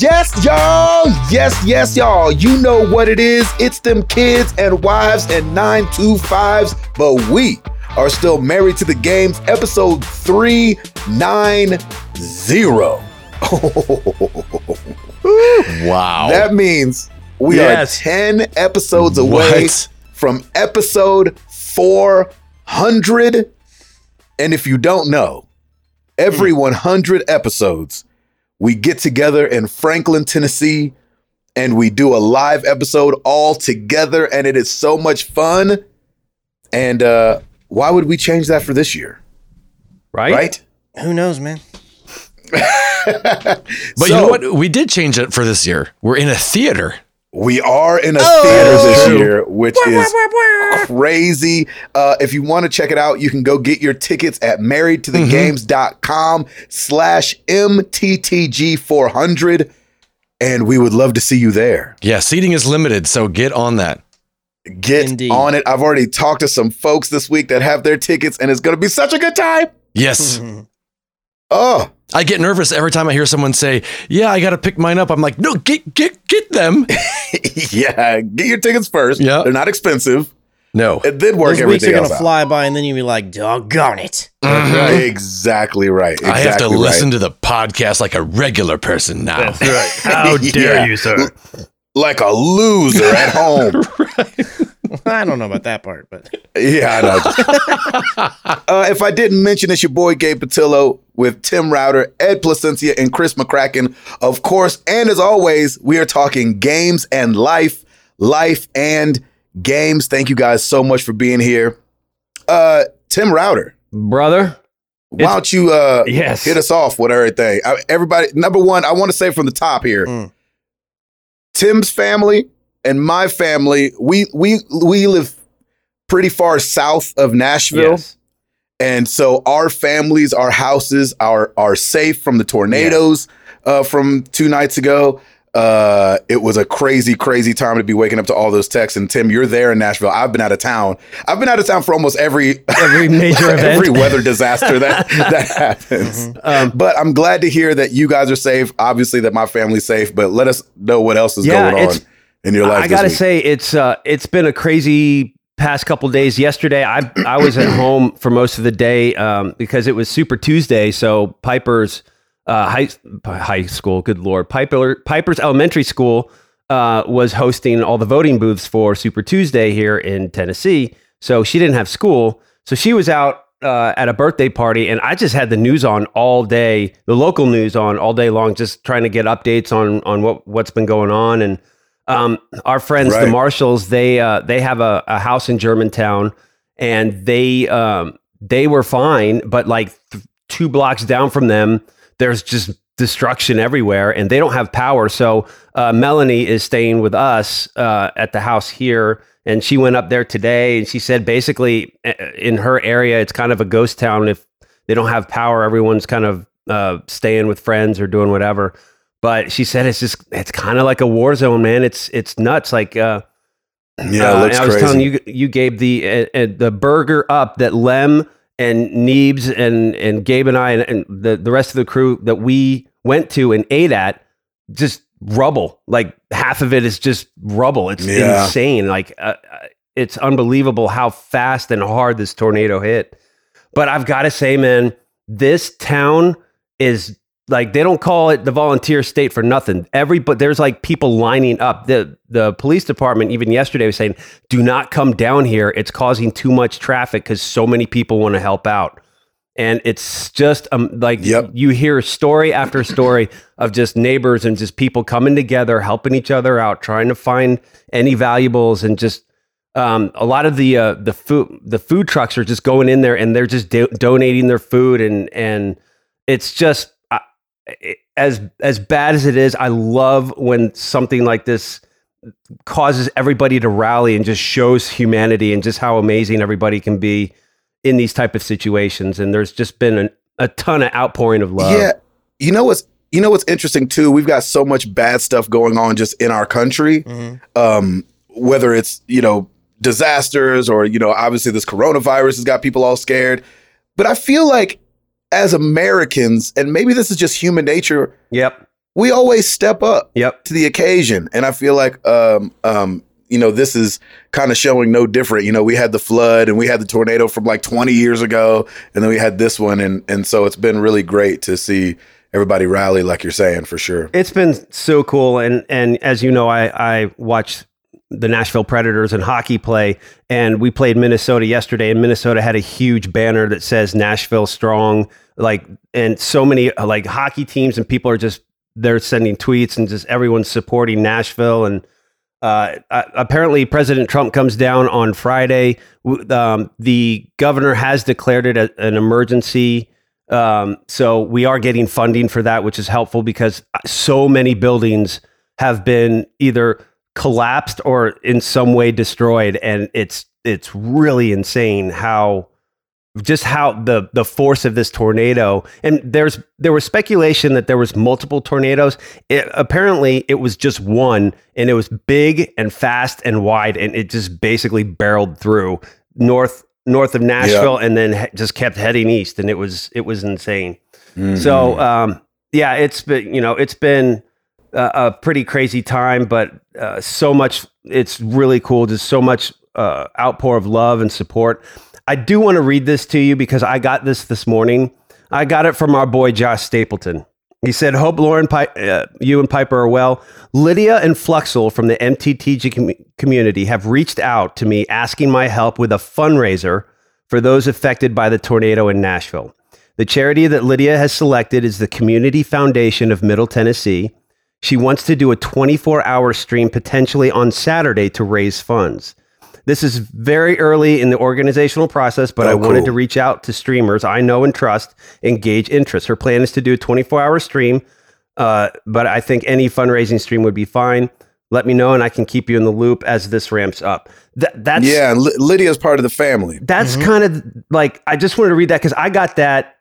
Yes, yes, y'all. Yes, yes, y'all. You know what it is. It's them kids and wives and 925s, but we are still married to the games. Episode 390. Wow. That means we Yes. are 10 episodes away What? from episode 400. And if you don't know, every hmm. 100 episodes, we get together in Franklin, Tennessee, and we do a live episode all together, and it is so much fun. And uh, why would we change that for this year? Right? Right? Who knows, man? but you know what? We did change it for this year. We're in a theater. We are in a Oh. theater this year, which is crazy. Uh, if you want to check it out, you can go get your tickets at marriedtothegames.com slash MTTG400. And we would love to see you there. Yeah, seating is limited, so get on that. Get Indeed. on it. I've already talked to some folks this week that have their tickets, and it's going to be such a good time. Yes. Oh, I get nervous every time I hear someone say, "Yeah, I got to pick mine up." I'm like, "No, get get get them." yeah. Get your tickets first. Yeah. They're not expensive. No. It did work Those weeks are gonna else out. fly by, and then you'll be like, "Doggone it!" Mm-hmm. Exactly right. I have to Exactly listen to the podcast like a regular person now. That's right. How dare Yeah. you, sir? like a loser at home. I don't know about that part, but Yeah, I know. uh, if I didn't mention, it's your boy Gabe Patillo with Tim Ryder, Ed Placencia, and Chris McCracken, of course. And as always, we are talking games and life, life and games. Thank you guys so much for being here. Uh, Tim Ryder, Brother, why don't you uh, yes. hit us off with everything? I, everybody, number one, I want to say from the top here, Mm. Tim's family and my family, we we we live pretty far south of Nashville. Yes. And so our families, our houses are are safe from the tornadoes uh, from two nights ago. Uh, it was a crazy, crazy time to be waking up to all those texts. And Tim, you're there in Nashville. I've been out of town. I've been out of town for almost every Every major event. every weather disaster that that happens. Um, But I'm glad to hear that you guys are safe. Obviously, that my family's safe. But let us know what else is Yeah, going on it's- in your life. I gotta week. say it's uh it's been a crazy past couple days. Yesterday, I I was at home for most of the day um, because it was Super Tuesday. So Piper's uh, high high school, good lord, Piper Piper's elementary school uh, was hosting all the voting booths for Super Tuesday here in Tennessee. So she didn't have school, so she was out uh, at a birthday party, and I just had the news on all day, the local news on all day long, just trying to get updates on on what what's been going on and. Um, our friends, the Marshalls, they uh, they have a, a house in Germantown, and they um, they were fine, but like th- two blocks down from them, there's just destruction everywhere, and they don't have power. So uh, Melanie is staying with us uh, at the house here, and she went up there today, and she said basically in her area, it's kind of a ghost town. If they don't have power, everyone's kind of uh, staying with friends or doing whatever but she said it's just it's kind of like a war zone, man. It's it's nuts. Like uh, yeah, uh, it looks I was crazy. telling you, you gave the uh, uh, the burger up that Lem and Neebs and and Gabe and I and, and the the rest of the crew that we went to and ate at just rubble. Like half of it is just rubble. It's Yeah. insane. Like uh, uh, it's unbelievable how fast and hard this tornado hit. But I've got to say, man, this town is like they don't call it the volunteer state for nothing. Every but there's like people lining up. The the police department even yesterday was saying, "Do not come down here. It's causing too much traffic because so many people want to help out." And it's just um, like Yep. you hear story after story of just neighbors and just people coming together, helping each other out, trying to find any valuables, and just um, a lot of the uh, the food the food trucks are just going in there and they're just do- donating their food and and it's just as as bad as it is. I love when something like this causes everybody to rally and just shows humanity and just how amazing everybody can be in these type of situations. And there's just been an, a ton of outpouring of love. Yeah, you know what's you know what's interesting too. We've got so much bad stuff going on just in our country. Mhm. Um, whether it's you know disasters or you know obviously this coronavirus has got people all scared. But I feel like as Americans, and maybe this is just human nature, Yep. we always step up Yep. to the occasion. And I feel like, um, um, you know, this is kind of showing no different. You know, we had the flood and we had the tornado from like 20 years ago, and then we had this one, and and so it's been really great to see everybody rally, like you're saying, for sure. It's been so cool, and and as you know, I I watch the Nashville Predators and hockey play, and we played Minnesota yesterday, and Minnesota had a huge banner that says Nashville strong, like, and so many uh, like hockey teams and people are just they're sending tweets and just everyone's supporting Nashville and. Uh, uh, apparently, President Trump comes down on Friday. Um, the governor has declared it a, an emergency. Um, so we are getting funding for that, which is helpful because so many buildings have been either collapsed or in some way destroyed, and it's it's really insane how just how the the force of this tornado and there's there was speculation that there was multiple tornadoes it, apparently it was just one and it was big and fast and wide and it just basically barreled through north north of Nashville and then he- just kept heading east and it was it was insane Mm-hmm. so um, yeah, it's been you know it's been a, a pretty crazy time, but uh, so much. It's really cool. Just so much uh, outpour of love and support. I do want to read this to you because I got this this morning. I got it from our boy Josh Stapleton. He said, "Hope Lauren, Pi- uh, you and Piper are well. Lydia and Fluxel from the MTTG com- community have reached out to me asking my help with a fundraiser for those affected by the tornado in Nashville. The charity that Lydia has selected is the Community Foundation of Middle Tennessee. She wants to do a 24 hour stream potentially on Saturday to raise funds. This is very early in the organizational process, but Oh, I wanted cool. to reach out to streamers I know and trust, engage interest. Her plan is to do a 24 hour stream, uh, but I think any fundraising stream would be fine. Let me know, and I can keep you in the loop as this ramps up. Th- that's yeah, and Ly- Lydia's part of the family. that's kind of like I just wanted to read that because I got that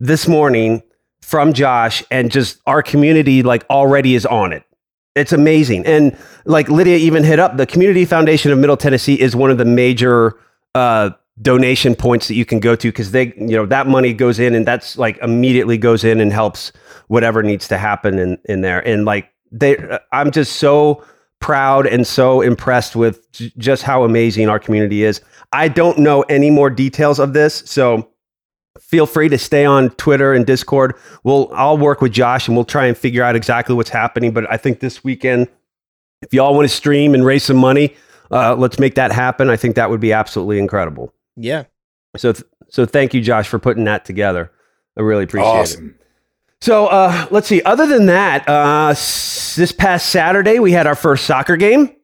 this morning from Josh, and just our community like already is on it. It's amazing, and like Lydia even hit up the Community Foundation of Middle Tennessee is one of the major uh, donation points that you can go to because they you know that money goes in and that's like immediately goes in and helps whatever needs to happen in in there and like they I'm just so proud and so impressed with j- just how amazing our community is. I don't know any more details of this, so feel free to stay on Twitter and Discord. We'll I'll work with Josh and we'll try and figure out exactly what's happening. But I think this weekend, if y'all want to stream and raise some money, uh, let's make that happen. I think that would be absolutely incredible. Yeah. So th- so thank you, Josh, for putting that together. I really appreciate it. Awesome. So uh, let's see. Other than that, uh, s- this past Saturday we had our first soccer game,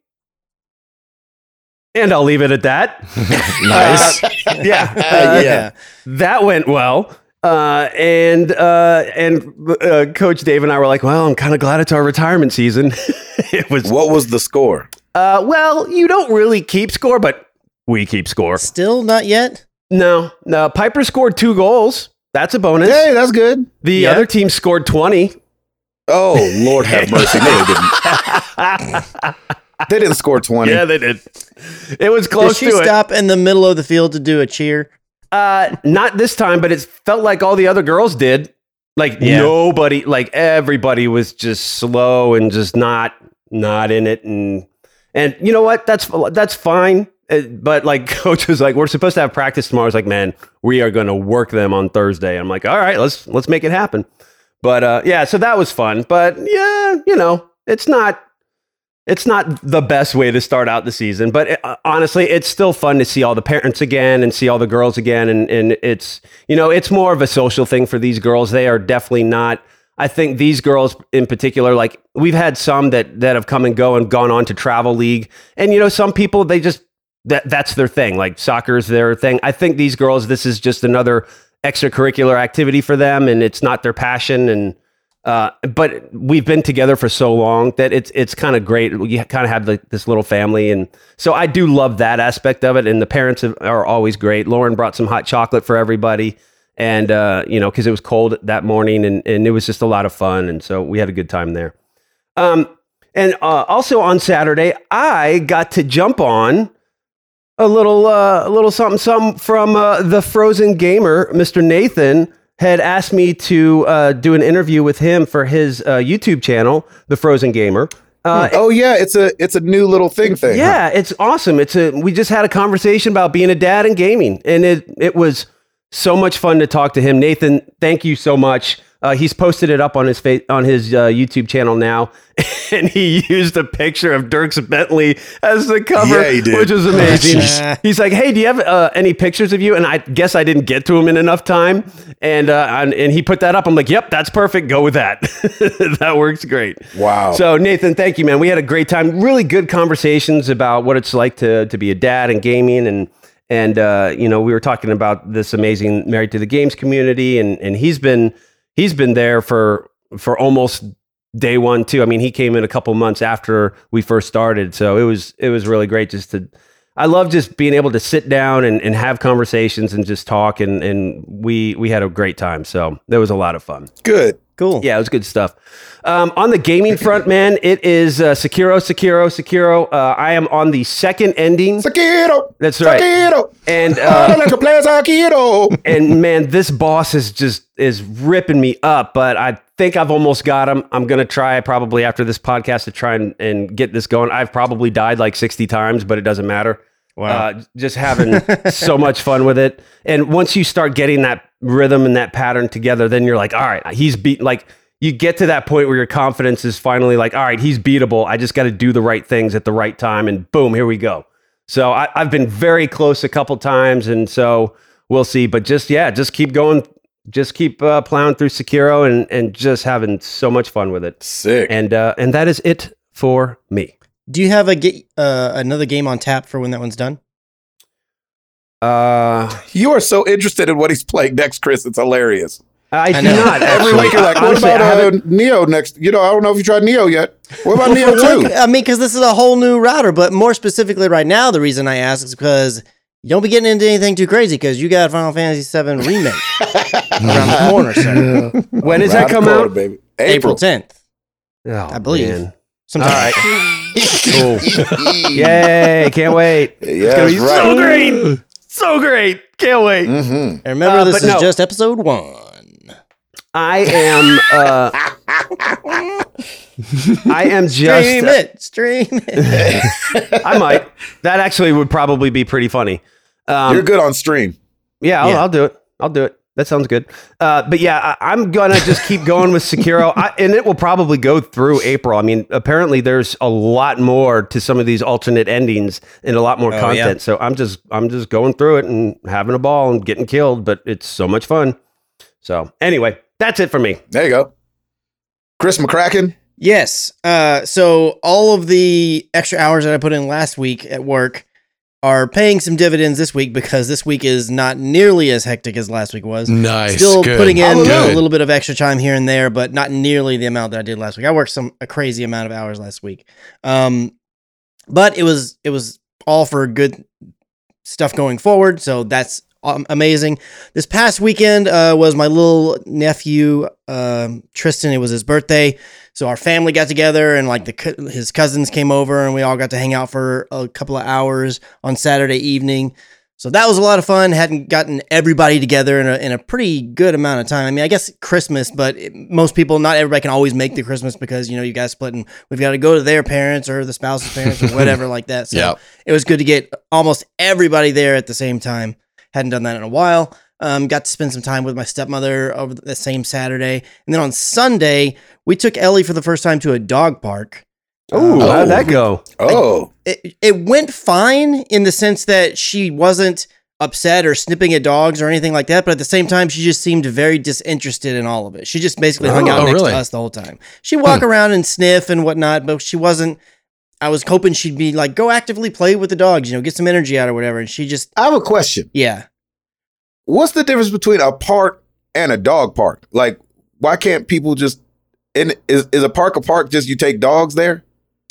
and I'll leave it at that. Nice. Uh, yeah, uh, yeah. that went well. Uh, and uh, and uh, Coach Dave and I were like, "Well, I'm kind of glad it's our retirement season." it was What was the score? uh, well, you don't really keep score, but we keep score. Still not yet. No, no. Piper scored two goals. That's a bonus. Hey, that's good. the Yeah. other team scored twenty. Oh, Lord have mercy. No, they didn't. They didn't score 20. Yeah, they did. It was Did close she to it. stop in the middle of the field to do a cheer? Uh, not this time, but it felt like all the other girls did. Like Yeah. nobody, like everybody was just slow and just not not in it. And and you know what? That's that's fine. Uh, But like coach was like, we're supposed to have practice tomorrow. I was like, man, we are going to work them on Thursday. I'm like, all right, let's let's make it happen. But uh, yeah, so that was fun. But yeah, you know, it's not it's not the best way to start out the season, but uh, honestly, it's still fun to see all the parents again and see all the girls again. And, and it's, you know, it's more of a social thing for these girls. They are definitely not, I think these girls in particular, like we've had some that, that have come and go and gone on to travel league. And, you know, some people, they just, that, that's their thing. Like soccer is their thing. I think these girls, this is just another extracurricular activity for them and it's not their passion. And, uh, but we've been together for so long that it's it's kind of great. You kind of have like this little family, and so I do love that aspect of it. And the parents have, are always great. Lauren brought some hot chocolate for everybody, and uh, you know because it was cold that morning, and and it was just a lot of fun, and so we had a good time there. Um, and uh, also on Saturday, I got to jump on a little uh, a little something something from uh, the Frozen gamer, Mr. Nathan had asked me to uh, do an interview with him for his uh, YouTube channel, The Frozen Gamer. Uh, Oh yeah, it's a it's a new little thing thing. huh? yeah, it's awesome. It's a we just had a conversation about being a dad and gaming, and it it was so much fun to talk to him. Nathan, thank you so much. Uh, he's posted it up on his fa- on his uh, YouTube channel now, and he used a picture of Dierks Bentley as the cover, Yeah, he did. which was amazing. Jeez. he's like, "Hey, do you have uh, any pictures of you?" And I guess I didn't get to him in enough time, and uh, and, and he put that up. I'm like, "Yep, that's perfect. Go with that. that works great." Wow. So Nathan, thank you, man. We had a great time. Really good conversations about what it's like to to be a dad and gaming, and and uh, you know we were talking about this amazing married to the games community, and and he's been he's been there for for almost day one too. I mean, he came in a couple months after we first started, so it was it was really great just to. I love just being able to sit down and, and have conversations and just talk, and and we we had a great time. So that was a lot of fun. Good. Cool. Yeah, it was good stuff. Um, on the gaming front, man, it is uh, Sekiro, Sekiro, Sekiro. Uh, I am on the second ending. Sekiro. That's right. Sekiro. And uh, like play Sekiro. and man, this boss is just is ripping me up. But I think I've almost got him. I'm gonna try probably after this podcast to try and, and get this going. I've probably died like 60 times, but it doesn't matter. Wow. Uh, just having so much fun with it. And once you start getting that rhythm and that pattern together, then you're like, all right, he's beat. Like you get to that point where your confidence is finally like, all right, he's beatable. I just got to do the right things at the right time, and boom, here we go. So I, I've been very close a couple times, and so we'll see. But just yeah, just keep going. Just keep uh, plowing through Sekiro and and just having so much fun with it. Sick. And uh, and that is it for me. Do you have a ga- uh, another game on tap for when that one's done? Uh, you are so interested in what he's playing next, Chris. It's hilarious. I do know. not Every week you're like, what Honestly, about uh, Nioh next? You know, I don't know if you tried Nioh yet. What about Nioh Well, two? I mean, because this is a whole new router, but more specifically, right now, the reason I ask is because you don't be getting into anything too crazy because you got Final Fantasy VII remake around the corner, sir. when does Around that the come out? baby? April April. 10th, Oh, I believe. man. sometime. All right. Cool. Yay! Can't wait. Yeah, It's gonna be that's so right. great. So great. Can't wait. Mm-hmm. And remember, Uh, this is no. just episode one. I am. Uh, I am just. Stream it, stream it. I might. That actually would probably be pretty funny. Um, You're good on stream. Yeah, I'll, Yeah. I'll do it. I'll do it. That sounds good. Uh, but yeah, I, I'm gonna just keep going with Sekiro, I, and it will probably go through April. I mean, apparently there's a lot more to some of these alternate endings and a lot more Oh, content. yeah. So I'm just I'm just going through it and having a ball and getting killed, but it's so much fun. So anyway, that's it for me. There you go. Chris McCracken. Yes. Uh, so all of the extra hours that I put in last week at work are paying some dividends this week because this week is not nearly as hectic as last week was. Nice. Still good. putting in Hallelujah. a little bit of extra time here and there, but not nearly the amount that I did last week. I worked some a crazy amount of hours last week. Um, but it was it was all for good stuff going forward. So that's um, amazing. This past weekend uh, was my little nephew um, Tristan. It was his birthday, so our family got together and like the his cousins came over and we all got to hang out for a couple of hours on Saturday evening. So that was a lot of fun. Hadn't gotten everybody together in a, in a pretty good amount of time. I mean, I guess Christmas, but it, most people, not everybody can always make the Christmas because, you know, you guys split and we've got to go to their parents or the spouse's parents or whatever like that. So Yeah. it was good to get almost everybody there at the same time. Hadn't done that in a while. Um, got to spend some time with my stepmother over the same Saturday. And then on Sunday, we took Ellie for the first time to a dog park. Ooh, Oh. how'd that go? Oh, It, it went fine in the sense that she wasn't upset or snipping at dogs or anything like that. But at the same time, she just seemed very disinterested in all of it. She just basically hung out Oh, next really? to us the whole time. She'd walk around and sniff and whatnot, but she wasn't. I was hoping she'd be like, go actively play with the dogs, you know, get some energy out or whatever. And she just, I have a question. yeah. What's the difference between a park and a dog park? Like, why can't people just? In, is is a park a park? Just you take dogs there?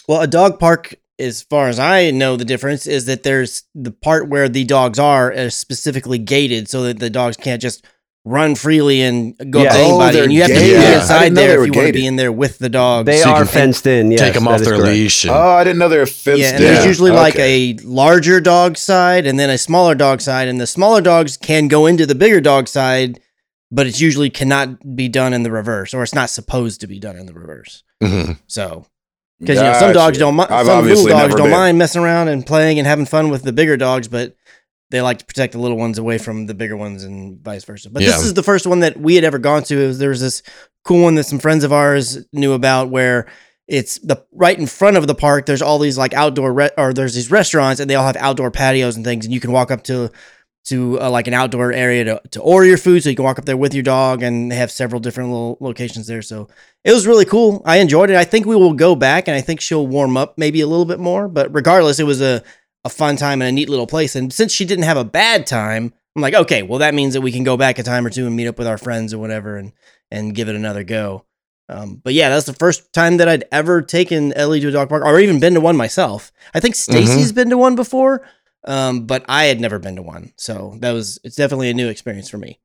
Well, a dog park, as far as I know, the difference is that there's the part where the dogs are is specifically gated so that the dogs can't just run freely and go Yeah. up to Oh, anybody. they're and you have to be Yeah. Inside didn't know they there if you want to be in there with the dogs. They So are fenced in. Yes, Take them off their correct. leash. And, Oh, I didn't know they were fenced yeah, and in. there's usually like a larger dog side and then a smaller dog side, and the smaller dogs can go into the bigger dog side, but it's usually cannot be done in the reverse, or it's not supposed to be done in the reverse. Mhm. So, because you know some dogs don't mind, I've some little dogs don't been. mind messing around and playing and having fun with the bigger dogs, but they like to protect the little ones away from the bigger ones and vice versa. But this is the first one that we had ever gone to. It was, there was this cool one that some friends of ours knew about where it's the right in front of the park. There's all these like outdoor re- or there's these restaurants and they all have outdoor patios and things, and you can walk up to to uh, like an outdoor area to, to order your food so you can walk up there with your dog and they have several different little locations there so it was really cool i enjoyed it i think we will go back and i think she'll warm up maybe a little bit more but regardless it was a, a fun time in a neat little place and since she didn't have a bad time i'm like okay well that means that we can go back a time or two and meet up with our friends or whatever and and give it another go um, but yeah, that's the first time that I'd ever taken Ellie to a dog park, or even been to one myself. I think Stacy's been to one before, um, but I had never been to one, so that was it's definitely a new experience for me.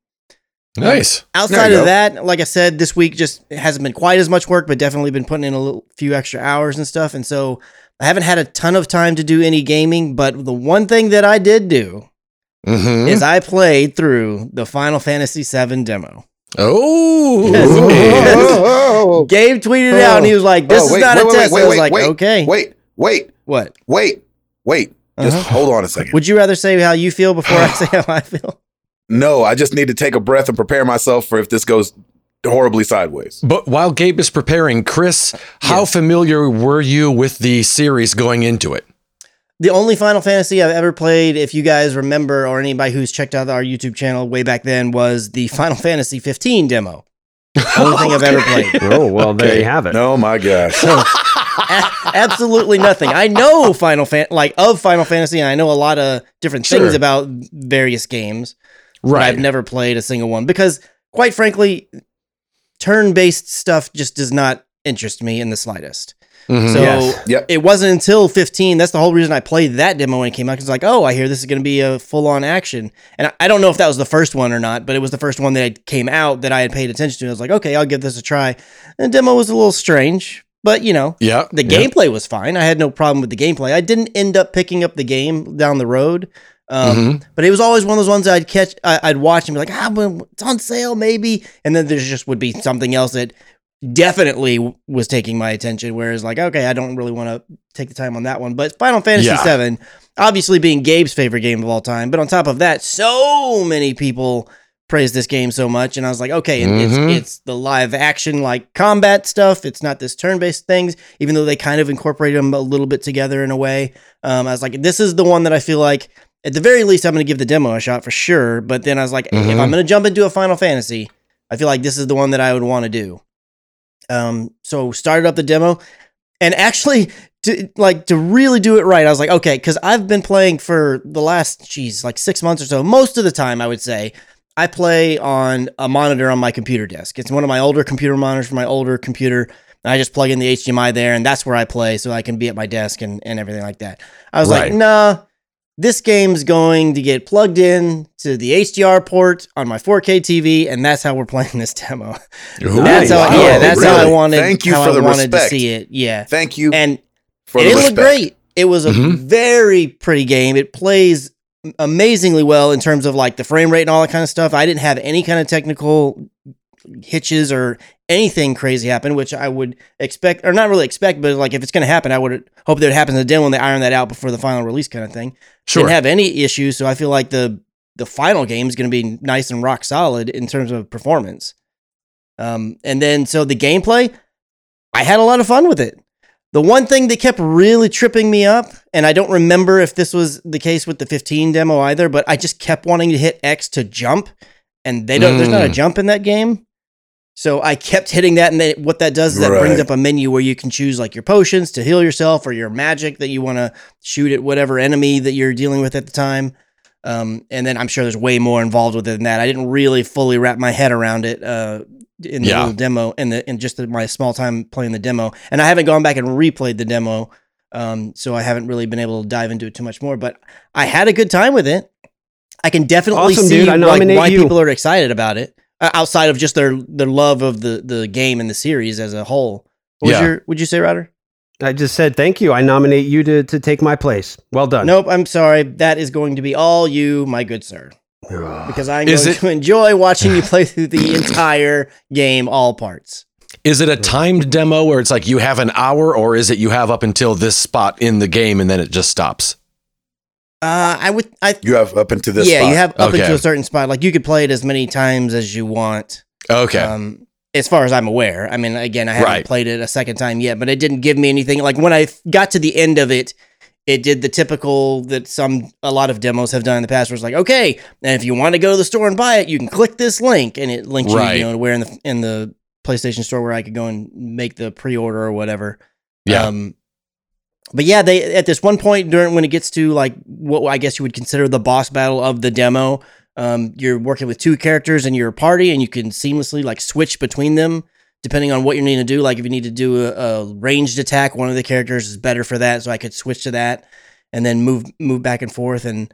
Nice. Outside of go. that, like I said, this week just hasn't been quite as much work, but definitely been putting in a little, few extra hours and stuff, and so I haven't had a ton of time to do any gaming. But the one thing that I did do hmm is I played through the Final Fantasy VII demo. Oh. Yes. man. Oh, Gabe tweeted it out, and he was like, "This Oh, is not wait, a wait, test." wait, I was wait, like, wait, "Okay, Wait, wait, what?" wait, wait. Just Uh-huh. hold on a second. Would you rather say how you feel before I say how I feel? No, I just need to take a breath and prepare myself for if this goes horribly sideways. But while Gabe is preparing, Chris, how familiar were you with the series going into it? The only Final Fantasy I've ever played, if you guys remember, or anybody who's checked out our YouTube channel way back then, was the Final Fantasy 15 demo. Only thing I've ever played. Oh well, there you have it. Oh my gosh. A- absolutely nothing. I know Final Fan like of Final Fantasy, and I know a lot of different things about various games. but Right. I've never played a single one because, quite frankly, turn-based stuff just does not interest me in the slightest. Mhm. So Yes. Yep. it wasn't until 15. That's the whole reason I played that demo when it came out. Because like, oh, I hear this is going to be a full on action. And I- I don't know if that was the first one or not, but it was the first one that came out that I had paid attention to. I was like, okay, I'll give this a try. And the demo was a little strange, but you know, yeah. the yeah. gameplay was fine. I had no problem with the gameplay. I didn't end up picking up the game down the road. Um, Mhm. But it was always one of those ones I'd catch, I, I'd watch and be like, ah, well, it's on sale maybe. And then there's just would be something else that definitely was taking my attention. Whereas like, okay, I don't really want to take the time on that one. But Final Fantasy Yeah. VII, obviously being Gabe's favorite game of all time. But on top of that, so many people praise this game so much, and I was like, okay, and Mhm. it's it's the live action like combat stuff. It's not this turn based things, even though they kind of incorporate them a little bit together in a way. Um, I was like, this is the one that I feel like. At the very least, I'm going to give the demo a shot for sure. But then I was like, if Mhm. I'm going to jump into a Final Fantasy, I feel like this is the one that I would want to do. Um, so started up the demo, and actually, to like to really do it right, I was like, okay, because I've been playing for the last, geez, like six months or so. Most of the time, I would say I play on a monitor on my computer desk. It's one of my older computer monitors for my older computer. I just plug in the HDMI there, and that's where I play, so I can be at my desk and, and everything like that. I was like, Right. nah, this game's going to get plugged in to the HDR port on my 4K TV, and that's how we're playing this demo. Ooh, That's how, wow. yeah, that's how I wanted. Thank you how for I the wanted respect. to see it. Yeah, Thank you and for it looked great. It was a Mhm. very pretty game. It plays amazingly well in terms of like the frame rate and all that kind of stuff. I didn't have any kind of technical hitches or anything crazy happen, which I would expect, or not really expect, but like if it's going to happen, I would hope that it happens in the demo and they iron that out before the final release kind of thing. Sure. Didn't have any issues, so I feel like the the final game is going to be nice and rock solid in terms of performance. Um, and then so the gameplay, I had a lot of fun with it. The one thing that kept really tripping me up, and I don't remember if this was the case with the 15 demo either, but I just kept wanting to hit X to jump, and they don't. There's not a Mm. jump in that game, so I kept hitting that, and then what that does is that brings up a menu where you can choose like your potions to heal yourself or your magic that you want to shoot at whatever enemy that you're dealing with at the time. Um, and then I'm sure there's way more involved with it than that. I didn't really fully wrap my head around it uh, in the Yeah. little demo in the in just the, my small time playing the demo, and I haven't gone back and replayed the demo. Um, so I haven't really been able to dive into it too much more, but I had a good time with it. I can definitely Awesome, see like, why you. people are excited about it, Uh, outside of just their their love of the the game and the series as a whole. What was Yeah. your would you say, Ryder? I just said thank you. I nominate you to to take my place. Well done. Nope, I'm sorry. That is going to be all you, my good sir. because I'm Is going it- to enjoy watching you play through the entire game, all parts. Is it a timed demo where it's like you have an hour, or is it you have up until this spot in the game and then it just stops? Uh, I would, I You have up into this. yeah, spot. you have up Okay. into a certain spot. Like you could play it as many times as you want. Okay. Um, as far as I'm aware, I mean, again, I haven't Right. played it a second time yet, but it didn't give me anything. Like when I got to the end of it, it did the typical that some a lot of demos have done in the past, where it's like, okay, and if you want to go to the store and buy it, you can click this link, and it links Right. you, you know, to where in the in the PlayStation Store where I could go and make the pre-order or whatever. Yeah. Um, but yeah, they at this one point during when it gets to like what I guess you would consider the boss battle of the demo, um, you're working with two characters in your party, and you can seamlessly like switch between them depending on what you need to do. Like if you need to do a, a ranged attack, one of the characters is better for that, so I could switch to that and then move move back and forth. And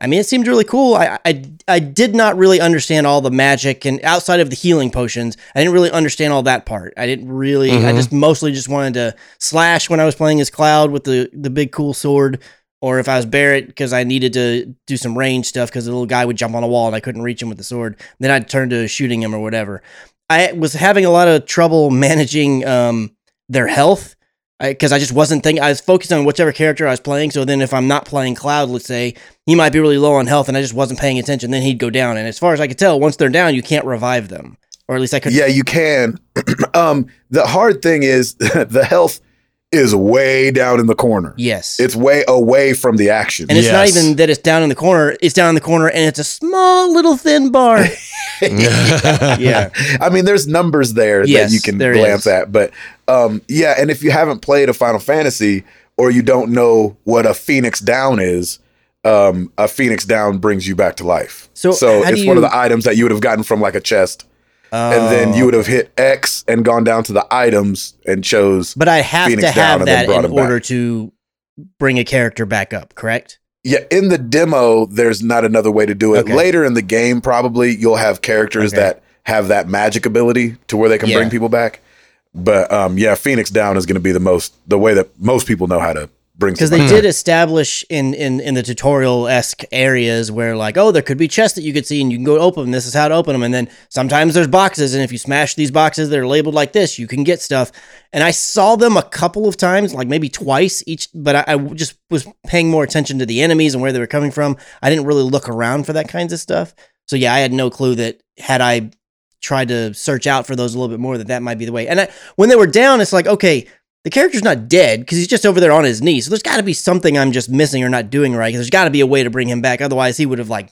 I mean, it seemed really cool. I I, I did not really understand all the magic, and outside of the healing potions, I didn't really understand all that part. I didn't really. I Mhm. just mostly just wanted to slash when I was playing as Cloud with the the big cool sword. Or if I was Barrett because I needed to do some range stuff because the little guy would jump on a wall and I couldn't reach him with the sword, then I'd turn to shooting him or whatever. I was having a lot of trouble managing um, their health because I, just wasn't thinking. I was focused on whichever character I was playing. So then, if I'm not playing Cloud, let's say he might be really low on health, and I just wasn't paying attention, then he'd go down. And as far as I could tell, once they're down, you can't revive them, or at least I could. Yeah, you can. um, the hard thing is the health is way down in the corner. Yes. It's way away from the action. and it's not even that it's down in the corner. It's down in the corner, and it's a small little thin bar. yeah. I mean, there's numbers there Yes, that you can glance is. at, but um, yeah. And if you haven't played a Final Fantasy or you don't know what a Phoenix Down is, um, a Phoenix Down brings you back to life. So so it's one of the items that you would have gotten from like a chest, and then you would have hit X and gone down to the items and chose. But I have Phoenix to have that in him back. order to bring a character back up. Correct. Yeah, in the demo, there's not another way to do it. Okay. Later in the game, probably you'll have characters Okay. that have that magic ability to where they can Yeah. bring people back. But um, yeah, Phoenix Down is going to be the most the way that most people know how to bring. because they somebody did establish in in in the tutorial esque areas where like oh there could be chests that you could see and you can go open them. This is how to open them, and then sometimes there's boxes, and if you smash these boxes that are labeled like this, you can get stuff. And I saw them a couple of times, like maybe twice each, but I, I just was paying more attention to the enemies and where they were coming from. I didn't really look around for that kinds of stuff. So yeah, I had no clue that had I tried to search out for those a little bit more that that might be the way. And I, when they were down, it's like okay, the character's not dead because he's just over there on his knee. So there's got to be something I'm just missing or not doing right. There's got to be a way to bring him back. Otherwise, he would have like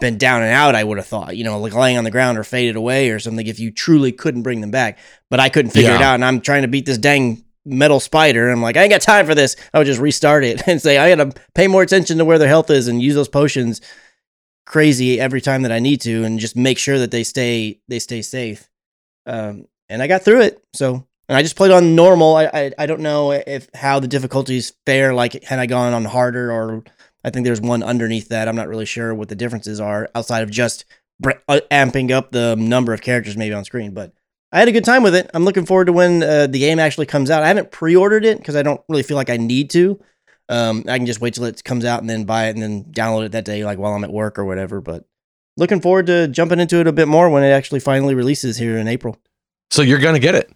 been down and out. I would have thought, you know, like laying on the ground or faded away or something. If you truly couldn't bring them back, but I couldn't figure it out, and I'm trying to beat this dang metal spider. And I'm like, I ain't got time for this. I would just restart it and say I got to pay more attention to where their health is and use those potions crazy every time that I need to, and just make sure that they stay they stay safe. Um, and I got through it. So, and I just played on normal. I, I I don't know if how the difficulties fare. Like had I gone on harder, or I think there's one underneath that. I'm not really sure what the differences are outside of just uh, amping up the number of characters maybe on screen. But I had a good time with it. I'm looking forward to when uh, the game actually comes out. I haven't pre-ordered it because I don't really feel like I need to. Um, I can just wait till it comes out and then buy it and then download it that day, like while I'm at work or whatever. But looking forward to jumping into it a bit more when it actually finally releases here in April. so you're gonna get it.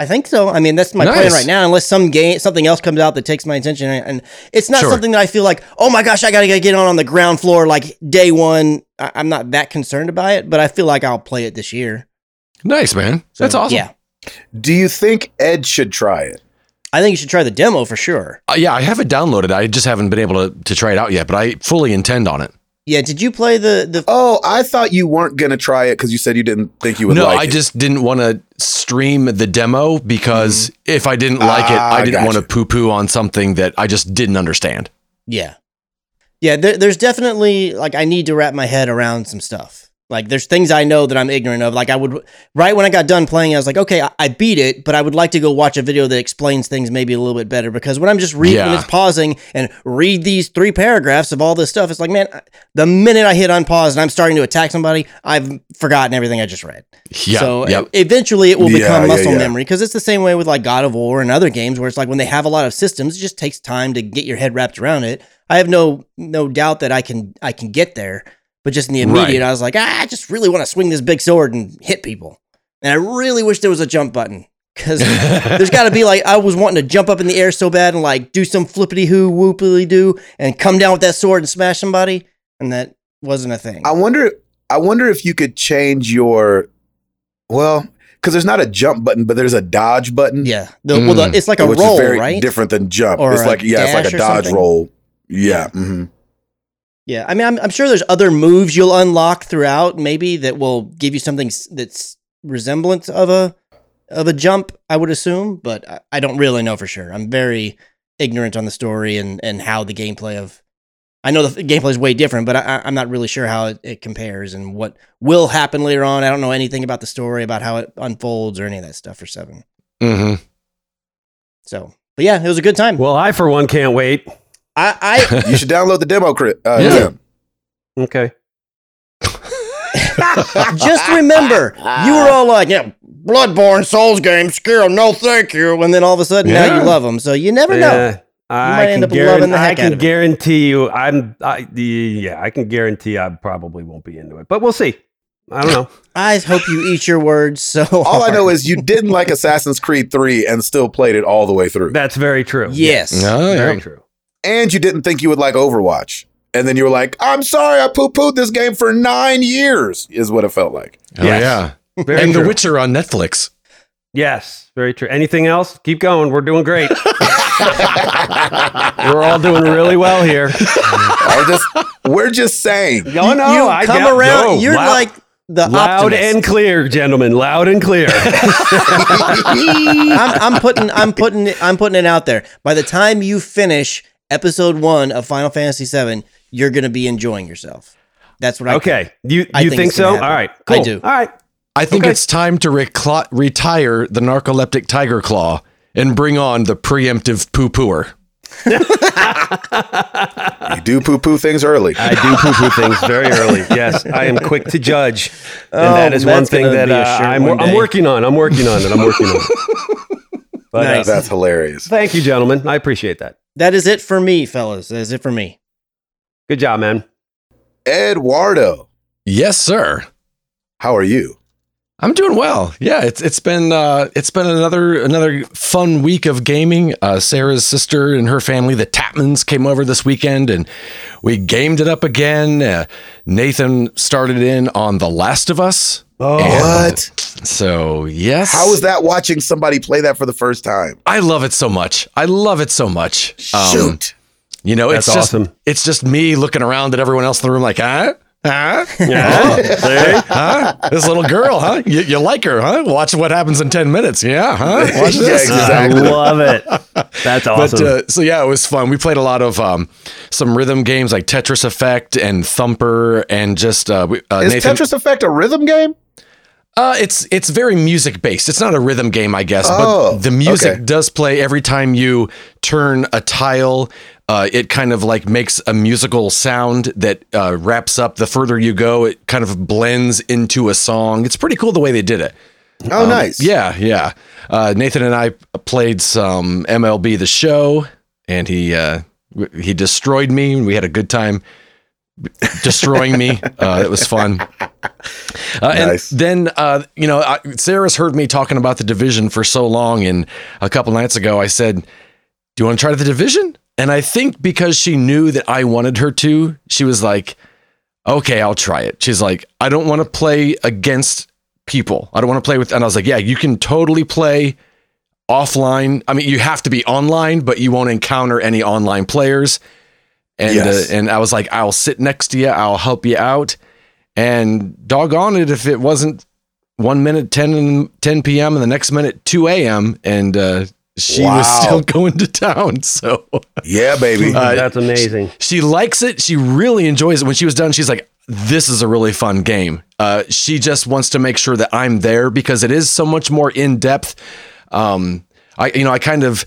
I think so. I mean, that's my plan right now. Unless some game, something else comes out that takes my attention, and and it's not Sure. something that I feel like, oh my gosh, I gotta get on on the ground floor like day one. I, I'm not that concerned about it, but I feel like I'll play it this year. Nice, man. So, That's awesome. Yeah, Do you think Ed should try it? I think you should try the demo for sure. Uh, yeah, I have it downloaded. I just haven't been able to, to try it out yet, but I fully intend on it. Yeah, did you play the the? Oh, I thought you weren't going to try it because you said you didn't think you would no, like I it. just didn't want to stream the demo because if I didn't like it, Ah, I didn't want to gotcha. poo poo on something that I just didn't understand. Yeah, yeah. There, there's definitely like I need to wrap my head around some stuff. Like there's things I know that I'm ignorant of. Like I would right when I got done playing, I was like, okay, I, I beat it, but I would like to go watch a video that explains things maybe a little bit better. Because when I'm just reading, Yeah. it's pausing and read these three paragraphs of all this stuff, it's like, man, the minute I hit unpause and I'm starting to attack somebody, I've forgotten everything I just read. Yeah. So yep. eventually it will Yeah, become muscle yeah. memory because it's the same way with like God of War and other games where it's like when they have a lot of systems, it just takes time to get your head wrapped around it. I have no no doubt that I can I can get there, But just in the immediate, Right. I was like, ah, I just really want to swing this big sword and hit people. And I really wish there was a jump button because there's got to be like I was wanting to jump up in the air so bad and like do some flippity hoo whoopily doo and come down with that sword and smash somebody, and that wasn't a thing. I wonder. I wonder if you could change your. Well, because there's not a jump button, but there's a dodge button. yeah, the, well, the, Mm. it's like a which roll, is very right? different than jump. Or it's like yeah, it's like a dodge something? roll. Yeah. hmm Yeah, I mean, I'm, I'm sure there's other moves you'll unlock throughout, maybe that will give you something that's resemblance of a of a jump. I would assume, but I, I don't really know for sure. I'm very ignorant on the story and and how the gameplay of. I know the gameplay is way different, but I, I- I'm not really sure how it, it compares and what will happen later on. I don't know anything about the story, about how it unfolds, or any of that stuff for seven. hmm So, but yeah, it was a good time. Well, I for one can't wait. I, I You should download the demo, Chris. Uh, Yeah. Tim. Okay. just remember, you were all like, "Yeah, Bloodborne Souls game, scare 'em, no thank you," and then all of a sudden now you love them. So you never know. Yeah, I might can, end up guaran- loving the I can out of it. guarantee you, I'm, I, the, yeah, I can guarantee I probably won't be into it, but we'll see. I don't know. I hope you eat your words. So All I know is you didn't like Assassin's Creed 3 and still played it all the way through. That's very true. yes, Oh, very yeah. true. And you didn't think you would like Overwatch. And then you were like, I'm sorry, I poo pooed this game for nine years, is what it felt like. Oh, Yes. yeah. Very and true. The Witcher on Netflix. Yes, very true. Anything else? Keep going. We're doing great. We're all doing really well here. I just, we're just saying. No, no, you I come got- around. no, you're loud- like the loud optimist. and clear, gentlemen. Loud and clear. I'm, I'm putting, I'm putting, I'm putting it out there. By the time you finish episode one of Final Fantasy VII, you're gonna be enjoying yourself. That's what I think. okay, you I you think think, so? happen. All right, I do. All right. I think Okay. it's time to recla- retire the narcoleptic tiger claw and bring on the preemptive poo pooer. You do poo poo things early. I do poo poo things very early. Yes, I am quick to judge, and Oh, that is one thing gonna that uh, I'm, one I'm working on. I'm working on it. I'm working on it. But, uh, That's hilarious. thank you, gentlemen. I appreciate that. That is it for me, fellas. That is it for me. Good job, man. Eduardo, Yes, sir. how are you? I'm doing well. Yeah, it's it's been uh, it's been another another fun week of gaming. Uh, Sarah's sister and her family, the Tapmans, came over this weekend, and we gamed it up again. Uh, Nathan started in on The Last of Us. Oh, What? So yes, How was that watching somebody play that for the first time? I love it so much. I love it so much. Um, Shoot. You know, That's it's just awesome. it's just me looking around at everyone else in the room like, huh? Huh? Yeah. See? Huh? This little girl, huh? You, you like her, huh? Watch what happens in 10 minutes. Yeah, huh? Watch Yeah, this. exactly. I love it. That's awesome. But uh, so yeah, it was fun. We played a lot of um, some rhythm games like Tetris Effect and Thumper, and just uh, we, uh, Is Nathan. Tetris Effect a rhythm game? Uh, it's it's very music based. It's not a rhythm game, I guess, Oh, but the music okay. does play every time you turn a tile. Uh, it kind of like makes a musical sound that uh, wraps up. The further you go, it kind of blends into a song. It's pretty cool the way they did it. Oh, nice. Yeah, yeah. Uh, Nathan and I played some MLB The Show, and he uh, he destroyed me. We had a good time destroying me. Uh, it was fun. Uh, Nice. And then, uh, you know, I, Sarah's heard me talking about the division for so long, and a couple nights ago, I said, "Do you want to try the division?" And I think because she knew that I wanted her to, she was like, "Okay, I'll try it." She's like, "I don't want to play against people. I don't want to play with." And I was like, "Yeah, you can totally play." offline. I mean, you have to be online, but you won't encounter any online players. And Yes. uh, and I was like, I'll sit next to you. I'll help you out. And doggone it, if it wasn't one minute 10 and 10 p.m. and the next minute 2 a.m. and uh, she was still going to town. So Yeah, baby. Uh, That's amazing. she likes it. She really enjoys it. When she was done, she's like, "This is a really fun game." Uh, she just wants to make sure that I'm there because it is so much more in depth. Um, I, you know, I kind of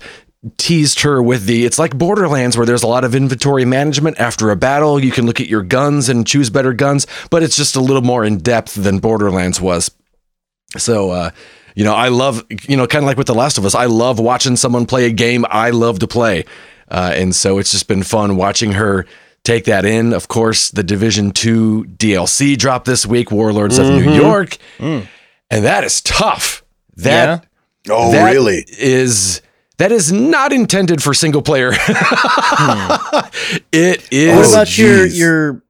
teased her with the it's like Borderlands where there's a lot of inventory management after a battle. You can look at your guns and choose better guns, but it's just a little more in depth than Borderlands was. So, uh, you know, I love, you know, kind of like with The Last of Us, I love watching someone play a game I love to play. Uh, and so it's just been fun watching her take that in. Of course, the Division 2 DLC dropped this week, Warlords of New York. Mm. And that is tough. That Oh, that really? is that is not intended for single player. it is what Oh, about your your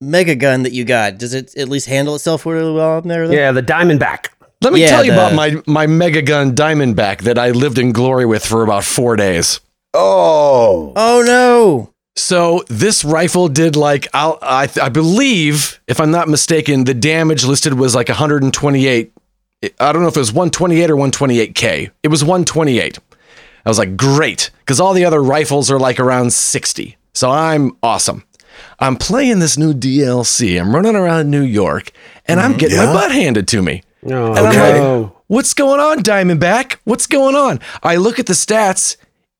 mega gun that you got? Does it at least handle itself really well in there? though? Yeah, the Diamondback. Let me Yeah, tell you the- about my my mega gun Diamondback that I lived in glory with for about 4 days. Oh. Oh no! So this rifle did like I'll, I I believe if I'm not mistaken the damage listed was like 128. I don't know if it was 128 or 128k. It was 128. I was like great because all the other rifles are like around 60. So I'm awesome. I'm playing this new DLC. I'm running around New York and I'm mm-hmm. getting Yeah? my butt handed to me. Oh, And I'm Okay. like, what's going on, Diamondback? What's going on? I look at the stats.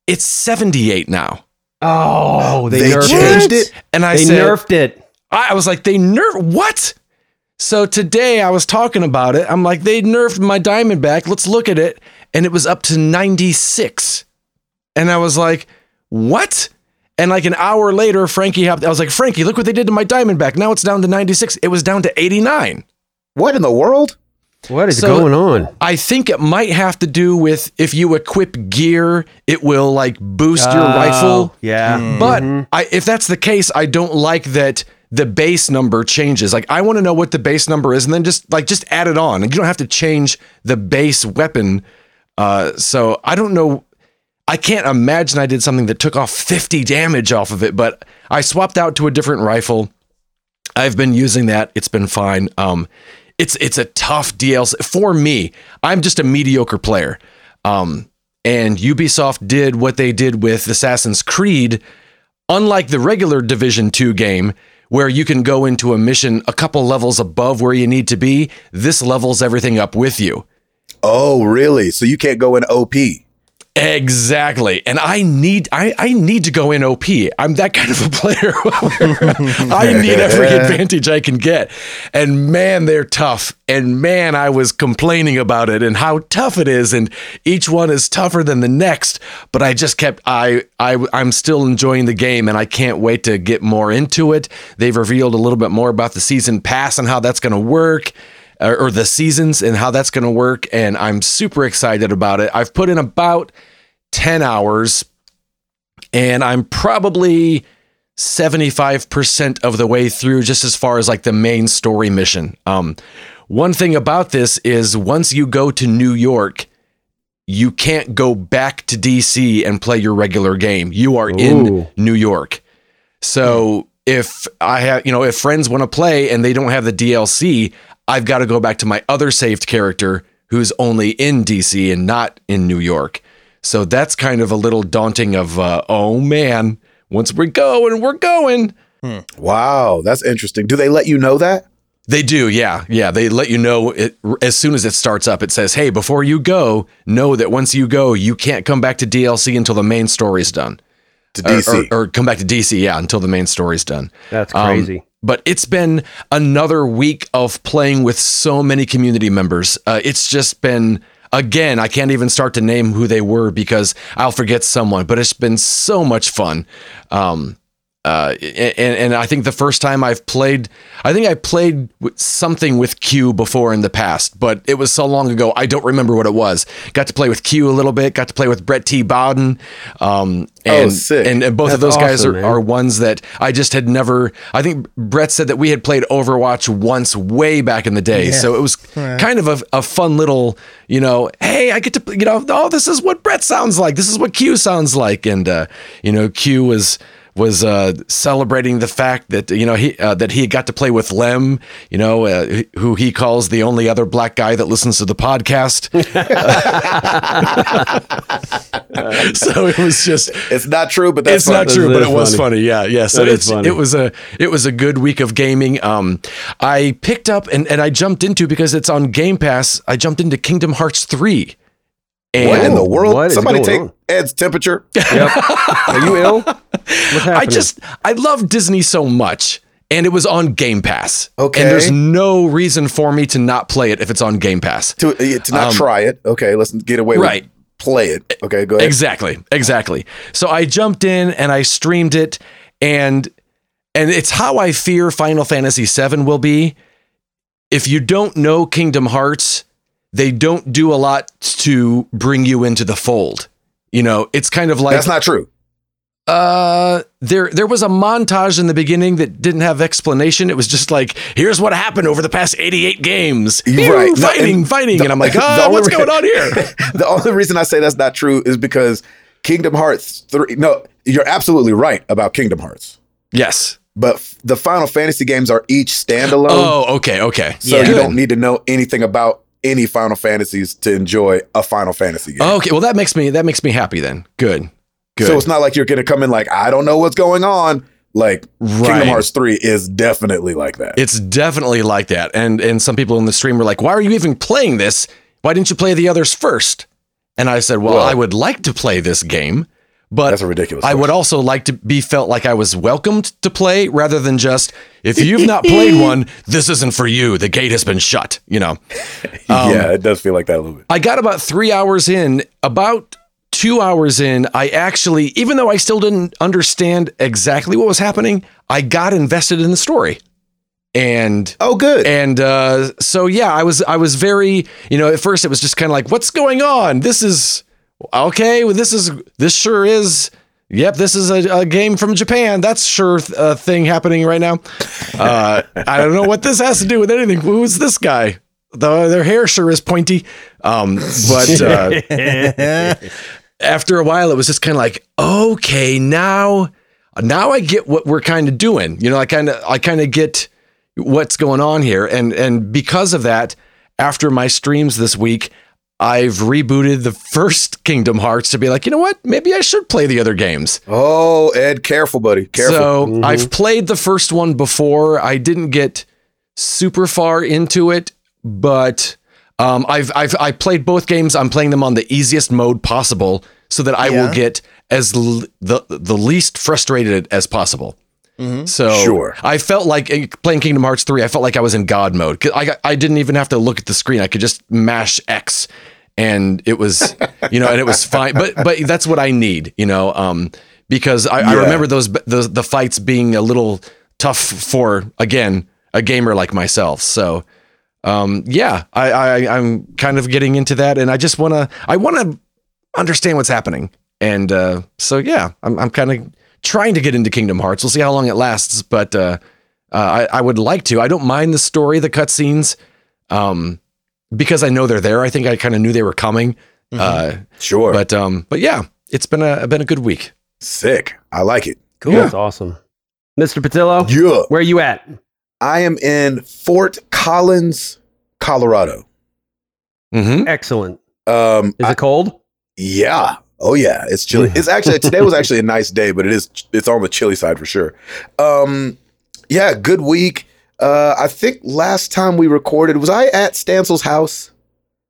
It's 78 now. oh, they, They nerfed changed it. it? And I They said, nerfed it. I I was like, they nerfed what? So today I was talking about it. I'm like, they nerfed my Diamondback. Let's look at it. And it was up to 96. And I was like, what? And like an hour later, Frankie hopped. I was like, Frankie, look what they did to my Diamondback. Now it's down to 96. It was down to 89. What in the world? What is So- going on? I think it might have to do with if you equip gear, it will like boost your Oh, rifle. Yeah. But Mhm. I, if that's the case, I don't like that the base number changes. Like I want to know what the base number is, and then just like just add it on. And you don't have to change the base weapon. Uh, so I don't know. I can't imagine I did something that took off 50 damage off of it, but I swapped out to a different rifle. I've been using that. It's been fine. Um, it's it's a tough DLC for me. I'm just a mediocre player. Um, and Ubisoft did what they did with Assassin's Creed, unlike the regular Division 2 game where you can go into a mission a couple levels above where you need to be. This levels everything up with you. Oh, really? So you can't go in OP. Exactly. And I need I, I need to go in OP. I'm that kind of a player. I need every advantage I can get. And man, they're tough. And man, I was complaining about it and how tough it is. And each one is tougher than the next. But I just kept I I I'm still enjoying the game and I can't wait to get more into it. They've revealed a little bit more about the season pass and how that's gonna work or, or the seasons and how that's going to work. And I'm super excited about it. I've put in about 10 hours and I'm probably 75% of the way through just as far as like the main story mission. Um, one thing about this is once you go to New York, you can't go back to DC and play your regular game. You are in New York. So if I have, you know, if friends want to play and they don't have the DLC, I've got to go back to my other saved character who's only in DC and not in New York. So that's kind of a little daunting of, uh, oh man, once we go and we're going. Wow, that's interesting. Do they let you know that? They do, yeah, yeah. They let you know it, as soon as it starts up. It says, "Hey, before you go, know that once you go, you can't come back to DLC until the main story's done, To Or- DC. or, or come back to DC, yeah, until the main story's done." That's Um, crazy. But it's been another week of playing with so many community members. Uh, it's just been again. I can't even start to name who they were because I'll forget someone. But it's been so much fun. Um, uh, and, and I think the first time I've played, I think I played something with Q before in the past, but it was so long ago, I don't remember what it was. Got to play with Q a little bit, got to play with Brett T. Bowden. Um, and, Oh, sick. and, and both of That's those guys are, man. are ones that I just had never. I think Brett said that we had played Overwatch once way back in the day, so it was kind of a, a fun little, you know, hey, I get to, you know, oh, this is what Brett sounds like. This is what Q sounds like, and uh, you know, Q was was uh, celebrating the fact that you know he uh, that he got to play with Lem, you know, uh, who he calls the only other black guy that listens to the podcast. so it was just it's not true, but that's it's not true, but is it was funny. funny. Yeah, yeah. So That is it's, funny. it was a it was a good week of gaming. Um, I picked up and, and I jumped into because it's on Game Pass. I jumped into Kingdom Hearts three. And What in the world? What is Somebody take on? Ed's temperature. Yep. Are you ill? What's happening? I just I love Disney so much. And it was on Game Pass. Okay. And there's no reason for me to not play it if it's on Game Pass. To, uh, to not Um, try it. Okay, let's get away Right. with play it. Okay, go ahead. Exactly, exactly. So I jumped in and I streamed it, and and it's how I fear Final Fantasy VII will be. If you don't know Kingdom Hearts, they don't do a lot to bring you into the fold. You know, it's kind of like That's not true. uh there there was a montage in the beginning that didn't have explanation. It was just like, here's what happened over the past 88 games. Right. No, fighting, and fighting. the- and I'm like, ah, what's re- going on here? the only reason I say that's not true is because Kingdom Hearts 3 no, you're absolutely right about Kingdom Hearts. yes. But f- the Final Fantasy games are each standalone. Oh, okay, okay. so yeah. you don't need to know anything about any Final Fantasies to enjoy a Final Fantasy game. Okay, well that makes me that makes me happy then. Good. Good. So it's not like you're going to come in like I don't know what's going on. Like Right. Kingdom Hearts 3 is definitely like that. It's definitely like that. And and some people in the stream were like, "Why are you even playing this? Why didn't you play the others first? And I said, "Well, Well- I would like to play this game, but That's a ridiculous I would also like to be felt like I was welcomed to play rather than just if you've not played one, this isn't for you. The gate has been shut, you know." yeah, it does feel like that a little bit. I got about 3 hours in, about 2 hours in, I actually even though I still didn't understand exactly what was happening, I got invested in the story. And Oh, good. and uh, so yeah, I was I was very you know at first it was just kind of like what's going on? This is okay. Well, this is this sure is. Yep, this is a, a game from Japan. That's sure th- a thing happening right now. Uh, I don't know what this has to do with anything. Who's this guy? The, their hair sure is pointy. Um, but uh, after a while, it was just kind of like, okay, now, now I get what we're kind of doing. You know, I kind of, I kind of get what's going on here, and and because of that, after my streams this week, I've rebooted the first Kingdom Hearts to be like, you know what, maybe I should play the other games. oh, Ed, careful, buddy. Careful. So I've played the first one before. I didn't get super far into it, but um, I've I've I played both games. I'm playing them on the easiest mode possible so that I will get as l- the the least frustrated as possible. So Sure. I felt like eh, playing Kingdom Hearts 3, I felt like I was in God mode. I I didn't even have to look at the screen. I could just mash X and it was, you know, and it was fine. But but that's what I need, you know, um, because I, I remember those those the fights being a little tough for again a gamer like myself. So um, yeah, I, I I'm kind of getting into that, and I just wanna I wanna understand what's happening, and uh, so yeah, I'm I'm kind of trying to get into Kingdom Hearts. We'll see how long it lasts, but uh, uh, I I would like to. I don't mind the story, the cutscenes, um, because I know they're there. I think I kind of knew they were coming, uh, sure. but um, but yeah, it's been a been a good week. Sick. I like it. Cool. Yeah. That's awesome. Mr. Patillo, Yeah. where are you at? I am in Fort Collins, Colorado. Mm-hmm. Excellent. Um, Is I- it cold? yeah. Oh yeah, it's chilly. It's actually today was actually a nice day, but it is it's on the chilly side for sure. Um, yeah, good week. Uh, I think last time we recorded was I at Stancil's house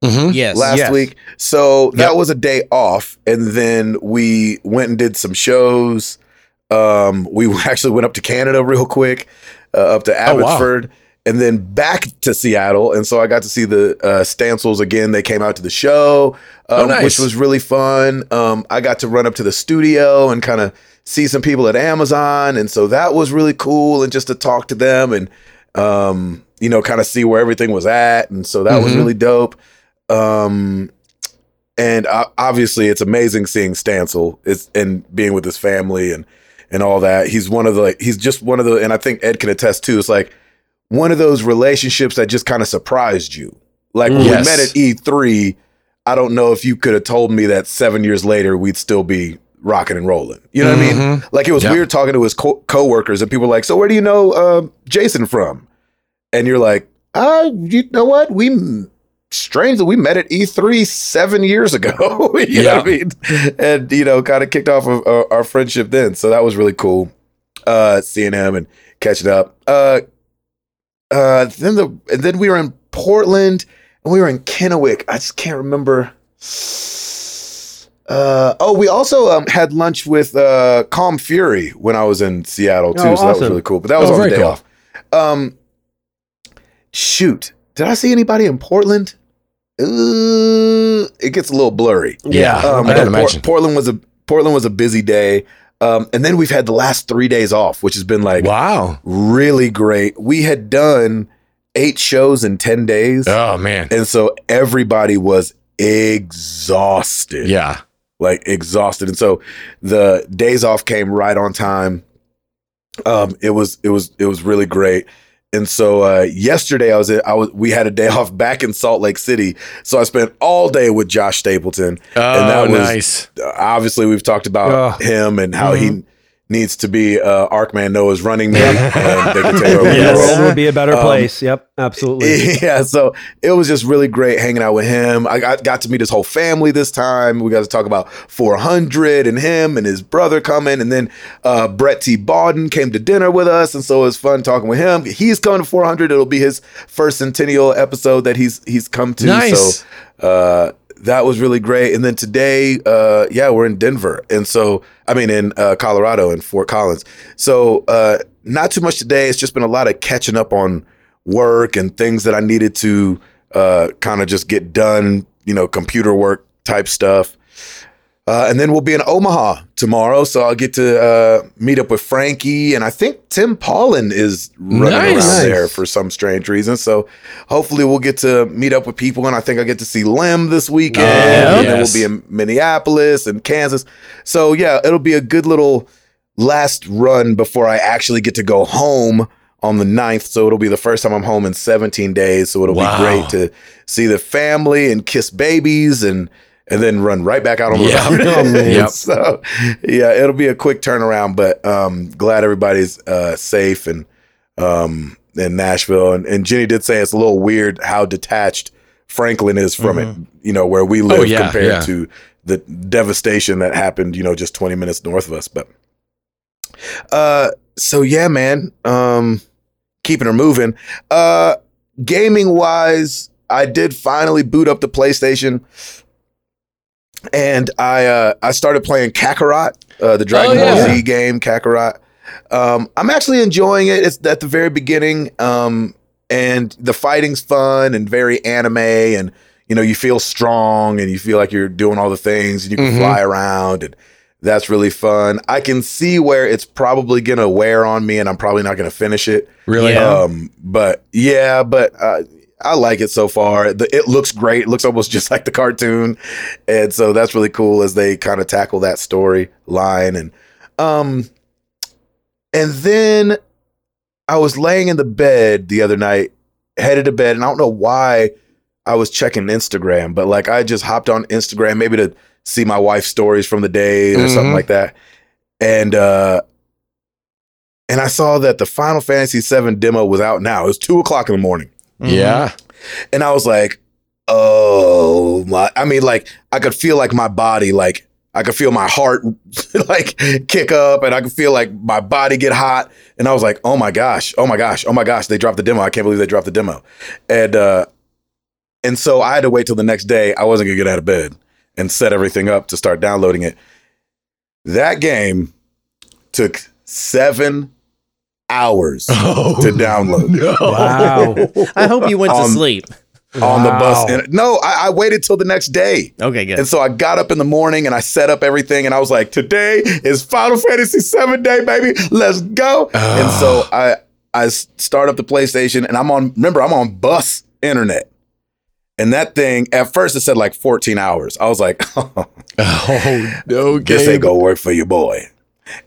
Mm-hmm. yes. last Yes. week. So that Yep. was a day off, and then we went and did some shows. Um, we actually went up to Canada real quick, uh, up to Oh, wow. Abbotsford, and then back to Seattle. And so I got to see the uh, Stancils again. They came out to the show, um, Oh, nice. which was really fun. Um, I got to run up to the studio and kind of see some people at Amazon, and so that was really cool. And just to talk to them and um, you know, kind of see where everything was at, and so that was Mhm. really dope. Um, and uh, obviously, it's amazing seeing Stancil it's, and being with his family and and all that. He's one of the like, he's just one of the, and I think Ed can attest too. It's like one of those relationships that just kind of surprised you. Like Yes. we met at E3, I don't know if you could have told me that seven years later we'd still be rocking and rolling. You know what I mean? Mhm. Like it was Yeah. weird talking to his co- coworkers and people were like, "So where do you know uh, Jason from?" And you're like, "Uh, you know what? We strangely we met at E3 seven years ago. you know what I mean? And you know, kind of kicked off of, uh, our friendship then. So that was really cool. Uh, seeing him and catching up. Uh, uh, then the and then we were in Portland and we were in Kennewick. I just can't remember. Uh, oh, we also um, had lunch with uh, Calm Fury when I was in Seattle too, Oh, so that was really cool. But that was Oh, on the day cool. off. Um, shoot, did I see anybody in Portland? Uh, it gets a little blurry. Yeah, Um, I I can know Por- Portland was a Portland was a busy day. Um, and then we've had the last three days off, which has been like Wow. really great. We had done eight shows in 10 days. Oh man. And so everybody was exhausted. Yeah. Like exhausted. And so the days off came right on time. Um, it was it was it was really great. And so uh, yesterday I was at, I was we had a day off back in Salt Lake City. So I spent all day with Josh Stapleton. Oh, that was- nice. Obviously we've talked about Ugh. him and how Mm-hmm. he needs to be uh, Arkman Noah's running mate and they can take over The the world world. would be a better Um, place. Yep, absolutely. Yeah, so it was just really great hanging out with him. I got, got to meet his whole family this time. We got to talk about 400 and him and his brother coming. And then uh, Brett T. Bawden came to dinner with us. And so it was fun talking with him. He's coming to 400. It'll be his first centennial episode that he's he's come to. Nice. So uh, that was really great. And then today, uh, yeah, we're in Denver. And so, I mean, in uh, Colorado, in Fort Collins. So, uh, not too much today. It's just been a lot of catching up on work and things that I needed to uh, kind of just get done, you know, computer work type stuff. Uh, and then we'll be in Omaha tomorrow, so I'll get to uh, meet up with Frankie, and I think Tim Paulin is running Nice. around there for some strange reason. So hopefully we'll get to meet up with people, and I think I get to see Lem this weekend, Oh, and then we'll be in Minneapolis and Kansas. So yeah, it'll be a good little last run before I actually get to go home on the 9th. So it'll be the first time I'm home in 17 days. So it'll Wow. be great to see the family and kiss babies and and then run right back out on the Yeah. road. Oh, man. Yep. So yeah, it'll be a quick turnaround, but um glad everybody's uh safe and um in Nashville. And, and Jenny did say it's a little weird how detached Franklin is from it, you know, where we live Mm-hmm. Oh, yeah, compared yeah. to the devastation that happened, you know, just 20 minutes north of us. But uh so yeah, man. Um keeping her moving. Uh gaming wise, I did finally boot up the PlayStation and I uh I started playing Kakarot, uh the Dragon Oh, Ball yeah. Z game, Kakarot. Um I'm actually enjoying it. It's at the very beginning. Um and the fighting's fun and very anime and you know, you feel strong and you feel like you're doing all the things and you can Mhm. fly around and that's really fun. I can see where it's probably gonna wear on me and I'm probably not gonna finish it. Really? Yeah. Um, but yeah, but uh, I like it so far. The, it looks great. It looks almost just like the cartoon, and so that's really cool as they kind of tackle that story line. And um, and then I was laying in the bed the other night, headed to bed, and I don't know why I was checking Instagram, but like I just hopped on Instagram maybe to see my wife's stories from the day or something Mhm. like that, and uh and I saw that the Final Fantasy VII demo was out now. It was two o'clock in the morning, Yeah. and I was like, "Oh my!" I mean, like I could feel like my body, like I could feel my heart, like kick up, and I could feel like my body get hot. And I was like, "Oh my gosh! Oh my gosh! Oh my gosh!" They dropped the demo. I can't believe they dropped the demo, and uh, and so I had to wait till the next day. I wasn't gonna get out of bed and set everything up to start downloading it. That game took seven hours Oh, to download No. Wow. I hope you went to Um, sleep. on the bus. And no, I, I waited till the next day. Okay, good. And so I got up in the morning and I set up everything and I was like, today is Final Fantasy 7 day, baby. Let's go. and so I I start up the PlayStation and I'm on remember, I'm on bus internet. And that thing, at first it said like 14 hours. I was like, Oh, no, this ain't gonna work for your boy.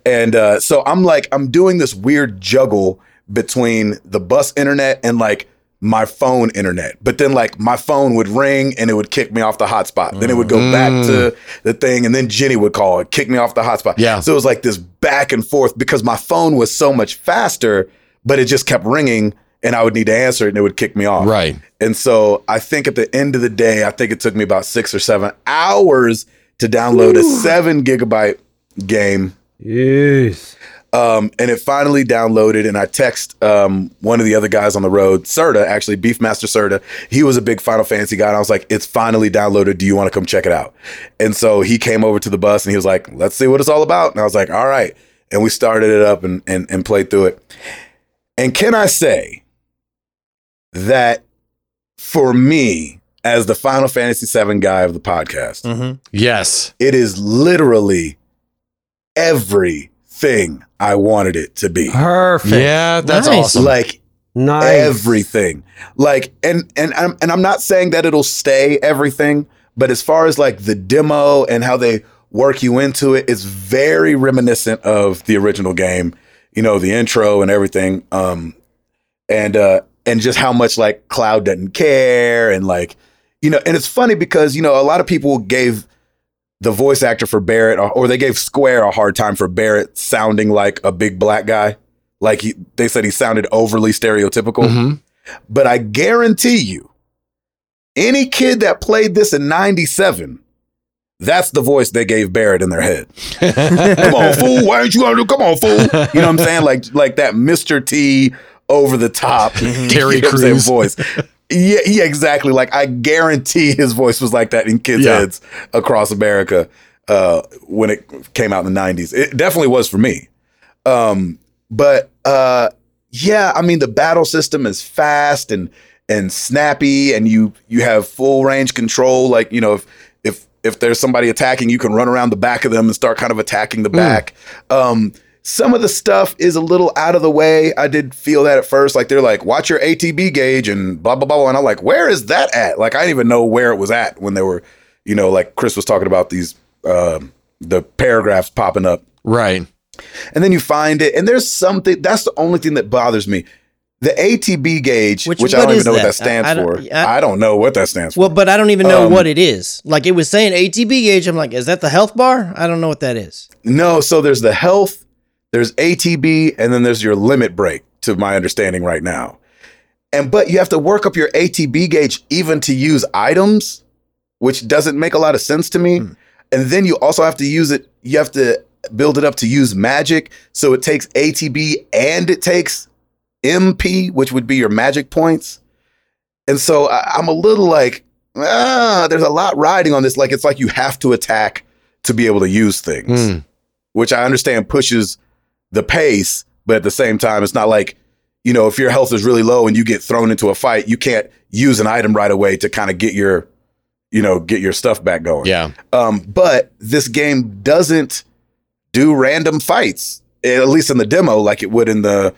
And uh, so I'm like, I'm doing this weird juggle between the bus internet and like my phone internet. But then like my phone would ring and it would kick me off the hotspot. Then it would go back to the thing and then Jenny would call and kick me off the hotspot. Yeah. So it was like this back and forth because my phone was so much faster, but it just kept ringing and I would need to answer it and it would kick me off. Right. And so I think at the end of the day, I think it took me about six or seven hours to download a seven gigabyte game. Yes. Um, and it finally downloaded, and I text um, one of the other guys on the road, Serta, actually, Beefmaster Serta. He was a big Final Fantasy guy, and I was like, "It's finally downloaded. Do you want to come check it out?" And so he came over to the bus, and he was like, "Let's see what it's all about." And I was like, "All right." And we started it up and and, and played through it. And can I say that for me, as the Final Fantasy VII guy of the podcast, hmm Yes. it is literally everything I wanted it to be. Perfect. Yeah, that's Nice. awesome. Like Nice. everything. Like and and I'm and I'm not saying that it'll stay everything, but as far as like the demo and how they work you into it, it's very reminiscent of the original game. You know, the intro and everything. Um and uh and just how much like Cloud doesn't care and like you know, and it's funny because you know a lot of people gave the voice actor for Barret or, or they gave Square a hard time for Barret sounding like a big black guy. Like he, they said he sounded overly stereotypical. Mhm. But I guarantee you, any kid that played this in 97, that's the voice they gave Barret in their head. come on, fool. Why ain't you gonna do? Come on, fool. You know what I'm saying? Like, like that Mr. T over the top Terry you know what I'm saying, Crews. voice. Yeah, yeah, exactly. Like I guarantee his voice was like that in kids' Yeah. heads across America uh, when it came out in the '90s. It definitely was for me. Um, but uh, yeah, I mean the battle system is fast and and snappy, and you you have full range control. Like you know if if if there's somebody attacking, you can run around the back of them and start kind of attacking the back. Um, some of the stuff is a little out of the way. I did feel that at first. Like they're like, watch your ATB gauge and blah blah blah. And I'm like, where is that at? Like I didn't even know where it was at when they were, you know, like Chris was talking about these um the paragraphs popping up right. and then you find it, and there's something that's the only thing that bothers me. The ATB gauge, Which- which, I don't even know what that? that stands I- I for. I- I, don't know what that stands for. Well, but I don't even know Um, what it is. Like it was saying ATB gauge. I'm like, is that the health bar? I don't know what that is. No, so there's the health, there's ATB, and then there's your limit break, to my understanding right now. And but you have to work up your ATB gauge even to use items, which doesn't make a lot of sense to me. And then you also have to use it, you have to build it up to use magic. So it takes ATB and it takes MP, which would be your magic points. And so I, I'm a little like, ah, there's a lot riding on this. Like it's like you have to attack to be able to use things Mm. which I understand pushes the pace, but at the same time, it's not like, you know, if your health is really low and you get thrown into a fight, you can't use an item right away to kind of get your, you know, get your stuff back going. Yeah. Um, but this game doesn't do random fights, at least in the demo, like it would in the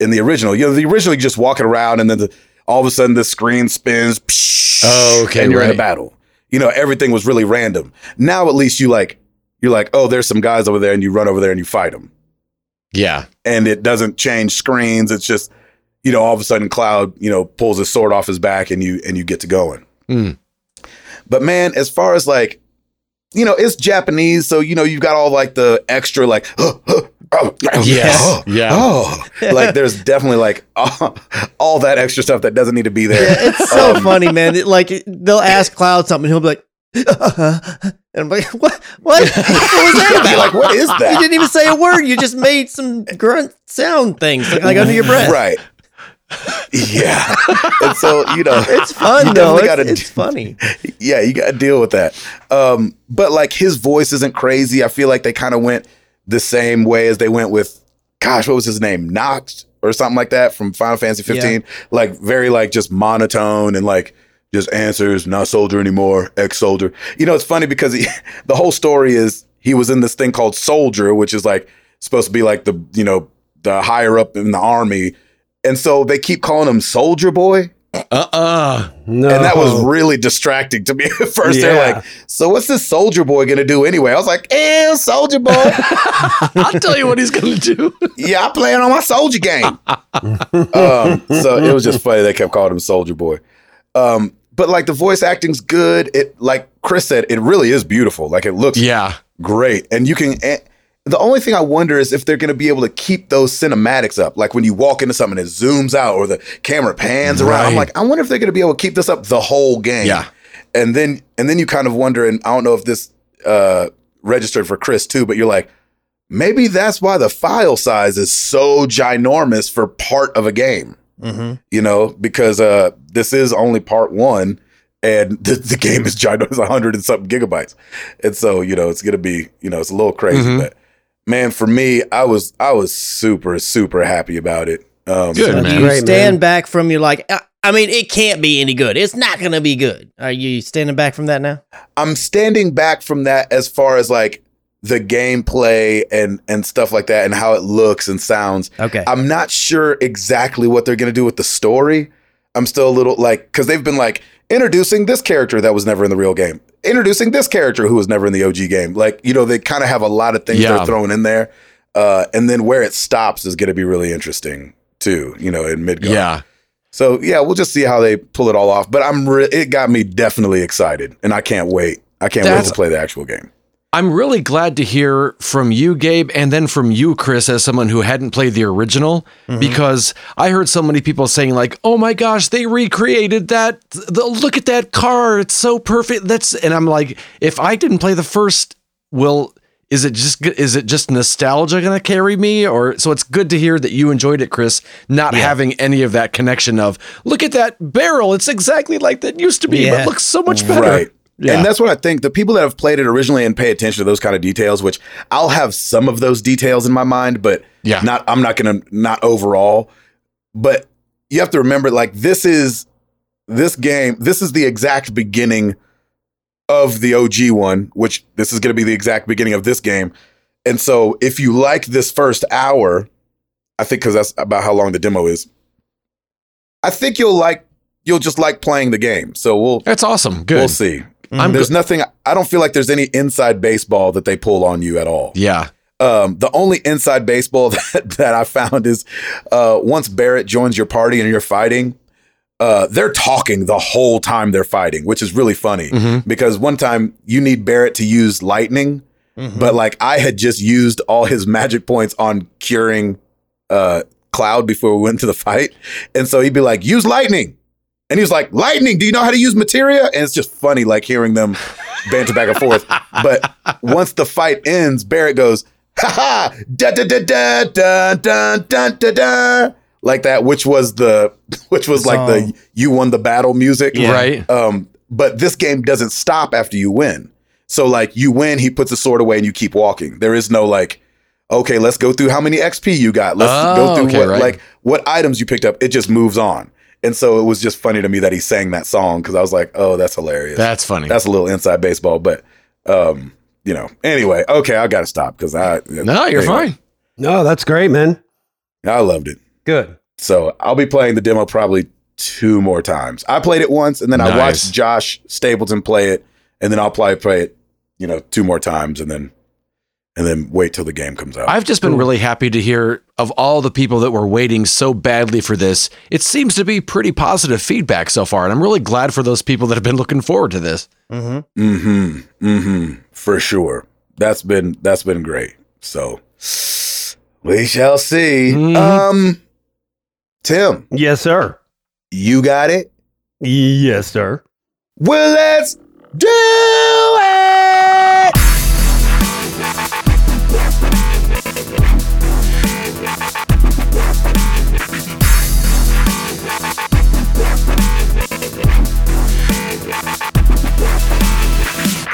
in the original. You know, the original you just walking around and then the, all of a sudden the screen spins. Oh, okay, and you're in a battle. You know, everything was really random. Now at least you like you're like, oh, there's some guys over there, and you run over there and you fight them, Yeah. and it doesn't change screens. It's just you know, all of a sudden Cloud you know pulls his sword off his back and you and you get to going. Mm. But man, as far as like, you know, it's Japanese, so you know you've got all like the extra like, oh, oh, oh, Yes. oh, Yeah. oh. like there's definitely like all, all that extra stuff that doesn't need to be there. Yeah, it's so Um, funny, man. It- like they'll ask Cloud something, he'll be like, and I'm like, what? What? What was that about? like, what is that? You didn't even say a word. You just made some grunt sound things like, like under your breath. Right. Yeah. and so, you know, It's fun You though. It's, gotta it's funny. yeah, you got to deal with that. Um, but like his voice isn't crazy. I feel like they kind of went the same way as they went with, gosh, what was his name? Knox or something like that from Final Fantasy 15. Like very like just monotone and like just answers, not soldier anymore, ex soldier. You know, it's funny because he, the whole story is he was in this thing called soldier, which is like supposed to be like the, you know, the higher up in the army. And so they keep calling him soldier boy. Uh-uh. No. And that was really distracting to me at first. Yeah. They're like, so what's this soldier boy gonna do anyway? I was like, eh, soldier boy. I'll tell you what he's gonna do. yeah, I'm playing on my soldier game. um, so it was just funny they kept calling him soldier boy. Um, but like the voice acting's good. It like Chris said, it really is beautiful. Like it looks Yeah. great. And you can eh, the only thing I wonder is if they're going to be able to keep those cinematics up. Like when you walk into something, it zooms out or the camera pans around. I'm like, I wonder if they're going to be able to keep this up the whole game. Yeah. And then and then you kind of wonder, and I don't know if this uh, registered for Chris too, but you're like, maybe that's why the file size is so ginormous for part of a game. Mm-hmm. You know, because uh, this is only part one. And the, the game is giant. ginormous, 100 and something gigabytes. And so, you know, it's going to be, you know, it's a little crazy, Mhm. but man, for me, I was I was super super happy about it. Um, Good, So man. do you Great, stand man. back from your like? "Uh, I mean, it can't be any good. It's not gonna be good. Are you standing back from that now? I'm standing back from that as far as like the gameplay and and stuff like that and how it looks and sounds. Okay. I'm not sure exactly what they're going to do with the story. I'm still a little like cuz they've been like introducing this character that was never in the real game. Introducing this character who was never in the OG game. Like, you know, they kind of have a lot of things Yeah. they're throwing in there. Uh and then where it stops is going to be really interesting too, you know, in Midgar. Yeah. So yeah, we'll just see how they pull it all off. But I'm re- it got me definitely excited, and I can't wait. I can't wait to play the actual game. I'm really glad to hear from you, Gabe, and then from you, Chris, as someone who hadn't played the original, mm-hmm. because I heard so many people saying like, "Oh my gosh, they recreated that! The, look at that car; it's so perfect." That's and I'm like, if I didn't play the first, well, is it just is it just nostalgia going to carry me, or so? It's good to hear that you enjoyed it, Chris, not having any of that connection of look at that barrel; it's exactly like that used to be, but Yeah. it looks so much better. Right. Yeah. And that's what I think. The people that have played it originally and pay attention to those kind of details, which I'll have some of those details in my mind, but Yeah. not I'm not gonna not overall. But you have to remember, like, this is this game, this is the exact beginning of the OG one, which this is gonna be the exact beginning of this game. And so if you like this first hour, I think because that's about how long the demo is, I think you'll like you'll just like playing the game. So we'll That's awesome. Good. We'll see. I'm there's nothing. I don't feel like there's any inside baseball that they pull on you at all. Yeah. Um, the only inside baseball that, that I found is uh, once Barret joins your party and you're fighting, uh, they're talking the whole time they're fighting, which is really funny Mhm. because one time you need Barret to use lightning, Mhm. but like I had just used all his magic points on curing uh, Cloud before we went to the fight, and so he'd be like, "Use lightning." And he was like, Lightning, do you know how to use materia? And it's just funny, like hearing them banter back and forth. But once the fight ends, Barret goes, ha ha, da da da da da da da da da. Like that, which was the which was like the you won the battle music. Yeah. Right. Um, but this game doesn't stop after you win. So like you win, he puts the sword away and you keep walking. There is no like, okay, let's go through how many XP you got. Let's Oh, go through okay, what right. like what items you picked up. It just moves on. And so it was just funny to me that he sang that song because I was like, oh, that's hilarious. That's funny. that's a little inside baseball, but um, you know. Anyway, okay, I gotta stop because I no, you're anyway, fine. No, that's great, man. I loved it. Good. So I'll be playing the demo probably two more times. I played it once and then I watched Josh Stapleton play it, and then I'll probably play it, you know, two more times and then and then wait till the game comes out. I've just been really happy to hear of all the people that were waiting so badly for this. It seems to be pretty positive feedback so far, and I'm really glad for those people that have been looking forward to this. Mm-hmm. mm-hmm. Mm-hmm. For sure. That's been that's been great. So we shall see. Mhm. Um Tim, Yes, sir. you got it? Yes, sir. Well, let's do it.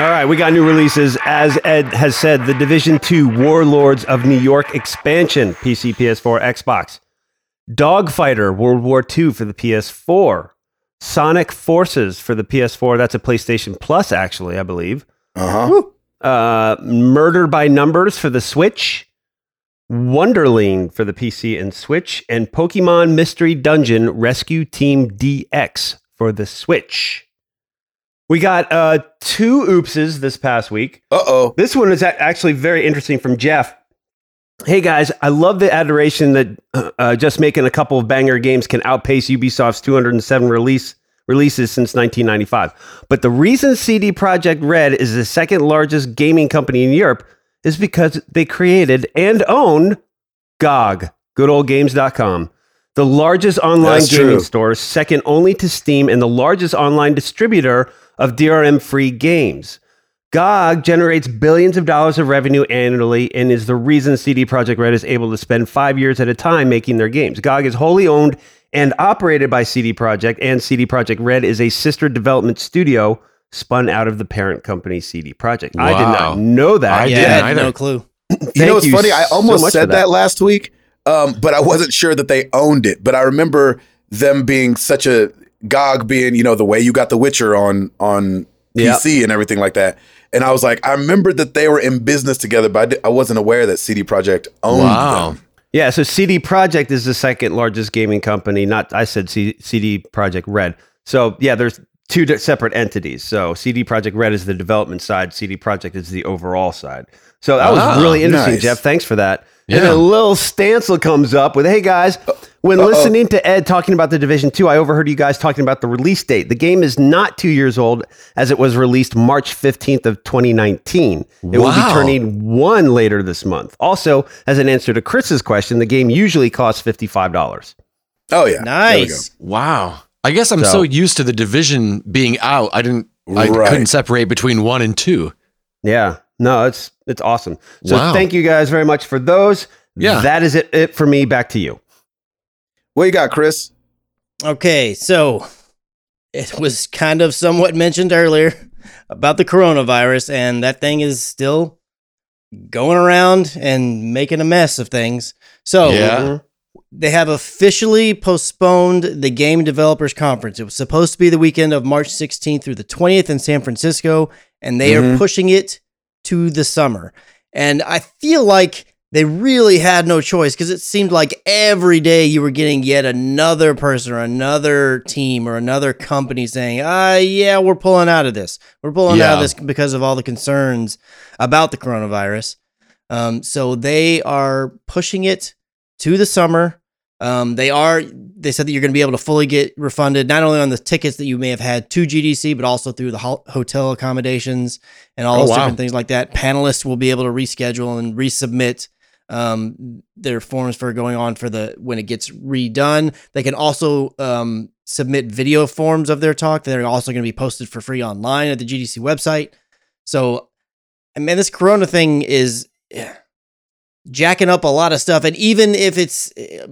All right, we got new releases. As Ed has said, the Division 2 Warlords of New York expansion, PC, PS4, Xbox. Dogfighter World War II for the PS4. Sonic Forces for the PS4. That's a PlayStation Plus, actually, I believe. Uh-huh. Uh, Murder by Numbers for the Switch. Wunderling for the PC and Switch. And Pokemon Mystery Dungeon Rescue Team DX for the Switch. We got uh, two oopses this past week. Uh-oh. This one is actually very interesting from Jeff. Hey guys, I love the adoration that uh, uh, just making a couple of banger games can outpace Ubisoft's 207 release releases since 1995. But the reason CD Projekt Red is the second largest gaming company in Europe is because they created and own GOG, goodoldgames.com, the largest online That's gaming true. store, second only to Steam, and the largest online distributor of DRM free games. GOG generates billions of dollars of revenue annually and is the reason CD Projekt Red is able to spend five years at a time making their games. GOG is wholly owned and operated by CD Projekt, and CD Projekt Red is a sister development studio spun out of the parent company CD Projekt. I did not know that. I Yeah, didn't I had either. no clue. You know Thank what's you funny? I almost much for said that. that. last week, um, but I wasn't sure that they owned it. But I remember them being such a GOG being, you know, the way you got The Witcher on on Yeah. PC and everything like that. And I was like, I remembered that they were in business together, but I, di- I wasn't aware that CD Projekt owned Wow. them. Yeah, so CD Projekt is the second largest gaming company. Not I said C- CD Projekt Red. So yeah, there's two di- separate entities. So CD Projekt Red is the development side. CD Projekt is the overall side. So that was Ah, really interesting, nice. Jeff. Thanks for that. And Yeah. then a little Stancil comes up with, "Hey guys, when listening to Ed talking about the Division Two, I overheard you guys talking about the release date. The game is not two years old, as it was released March fifteenth of 2019. It will be turning one later this month. Also, as an answer to Chris's question, the game usually costs fifty five dollars. Oh yeah, There we go. Nice. Wow. I guess I'm So- so, used to the division being out. I didn't. I Right. couldn't separate between one and two. Yeah, no, it's it's awesome. So Wow. thank you guys very much for those. Yeah. that is it, it for me. Back to you. What you got, Chris? Okay, so it was kind of somewhat mentioned earlier about the coronavirus, and that thing is still going around and making a mess of things. So Yeah. they have officially postponed the Game Developers Conference. It was supposed to be the weekend of March 16th through the 20th in San Francisco, and they are Mhm. pushing it to the summer. And I feel like they really had no choice because it seemed like every day you were getting yet another person or another team or another company saying, ah, yeah, we're pulling out of this. We're pulling out of this because of all the concerns about the coronavirus. Um, so they are pushing it to the summer. Um, they are. They said that you're going to be able to fully get refunded not only on the tickets that you may have had to GDC, but also through the ho- hotel accommodations and all Oh, those wow. different things like that. Panelists will be able to reschedule and resubmit um, their forms for going on for the when it gets redone. They can also um, submit video forms of their talk. They're also going to be posted for free online at the GDC website. So, I mean, this Corona thing is eh, jacking up a lot of stuff and even if it's eh,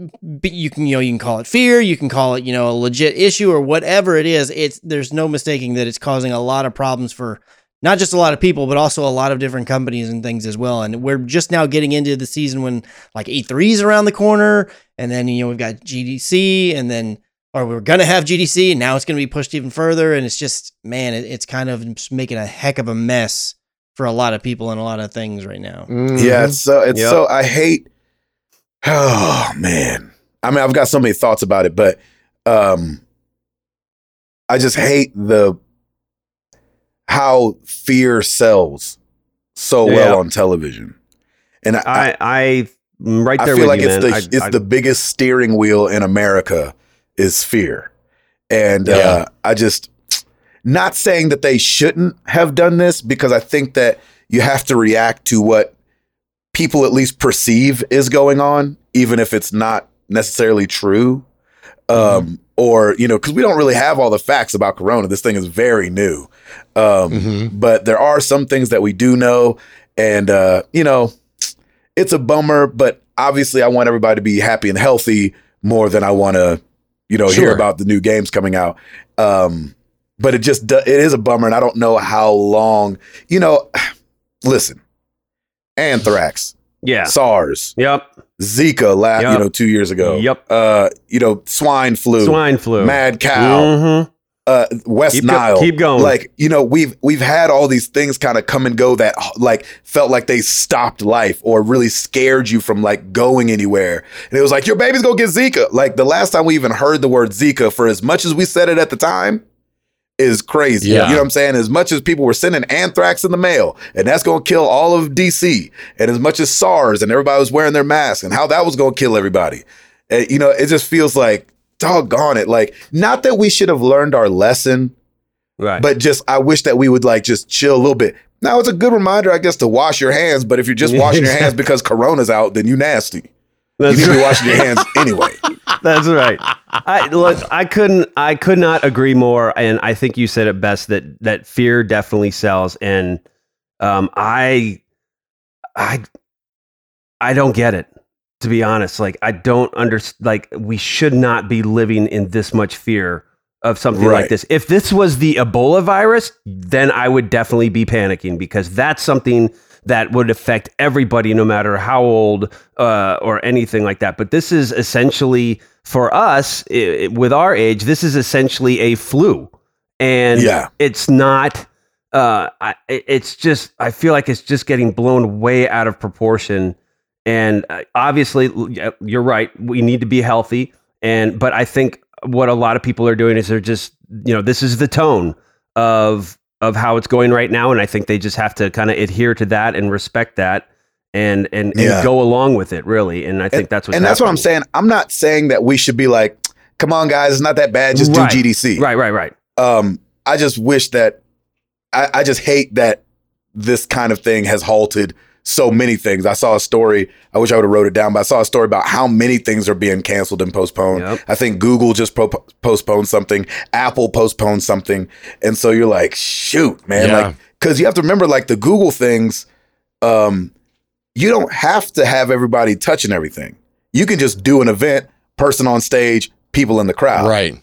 you can you know you can call it fear you can call it you know a legit issue or whatever it is it's there's no mistaking that it's causing a lot of problems for not just a lot of people but also a lot of different companies and things as well and we're just now getting into the season when like E3 is around the corner and then you know we've got GDC and then or we're gonna have GDC and now it's gonna be pushed even further and it's just man it, it's kind of making a heck of a mess for a lot of people and a lot of things right now Yeah, it's so it's Yep. so I hate. Oh man, I mean, I've got so many thoughts about it, but um, I just hate the how fear sells so well on television, and I, I I I'm right I there feel with like you, it's man. the I- it's I- the biggest steering wheel in America is fear, and uh, I just not saying that they shouldn't have done this because I think that you have to react to what people at least perceive is going on, even if it's not necessarily true. Um, or, you know, because we don't really have all the facts about Corona. This thing is very new. Um, Mhm. but there are some things that we do know. And, uh, you know, it's a bummer, but obviously I want everybody to be happy and healthy more than I want to, you know, hear about the new games coming out. Um, but it just, it is a bummer. And I don't know how long, you know, listen, anthrax, yeah. SARS, Yep. Zika, la- Yep. you know, two years ago. Yep. Uh, you know, swine flu, Swine flu. mad cow, Mhm. uh, West Keep go- Nile. keep going. Like you know, we've we've had all these things kind of come and go that like felt like they stopped life or really scared you from like going anywhere. And it was like your baby's gonna get Zika. Like the last time we even heard the word Zika, for as much as we said it at the time, is crazy. Yeah. You know what I'm saying? As much as people were sending anthrax in the mail, and that's gonna kill all of DC, and as much as SARS, and everybody was wearing their masks, and how that was gonna kill everybody. Uh, you know, it just feels like doggone it. Like, not that we should have learned our lesson, Right. but just I wish that we would like just chill a little bit. Now it's a good reminder, I guess, to wash your hands. But if you're just washing your hands because Corona's out, then you nasty. You That's need to be washing your hands anyway. That's right. I look, I couldn't I could not agree more and I think you said it best that that fear definitely sells and um I I I don't get it to be honest. Like I don't understand like we should not be living in this much fear of something Right. like this. If this was the Ebola virus, then I would definitely be panicking because that's something that would affect everybody, no matter how old uh, or anything like that. But this is essentially for us i- i- with our age. This is essentially a flu, and Yeah. it's not uh, I, it's just I feel like it's just getting blown way out of proportion. And uh, obviously, you're right. We need to be healthy. And but I think what a lot of people are doing is they're just you know this is the tone of of how it's going right now, and I think they just have to kind of adhere to that and respect that. And, and, and Yeah. go along with it really and i think that's what and that's what I'm saying. I'm not saying that we should be like, come on, guys, it's not that bad. Just Right. do GDC. right right right Um, I just wish that I, I just hate that this kind of thing has halted so many things. I saw a story. I wish I would have wrote it down, but I saw a story about how many things are being canceled and postponed. Yep. I think Google just pro- postponed something. Apple postponed something, and so you're like, shoot, man, Yeah. like because you have to remember, like the Google things, um, you don't have to have everybody touching everything. You can just do an event, person on stage, people in the crowd Right.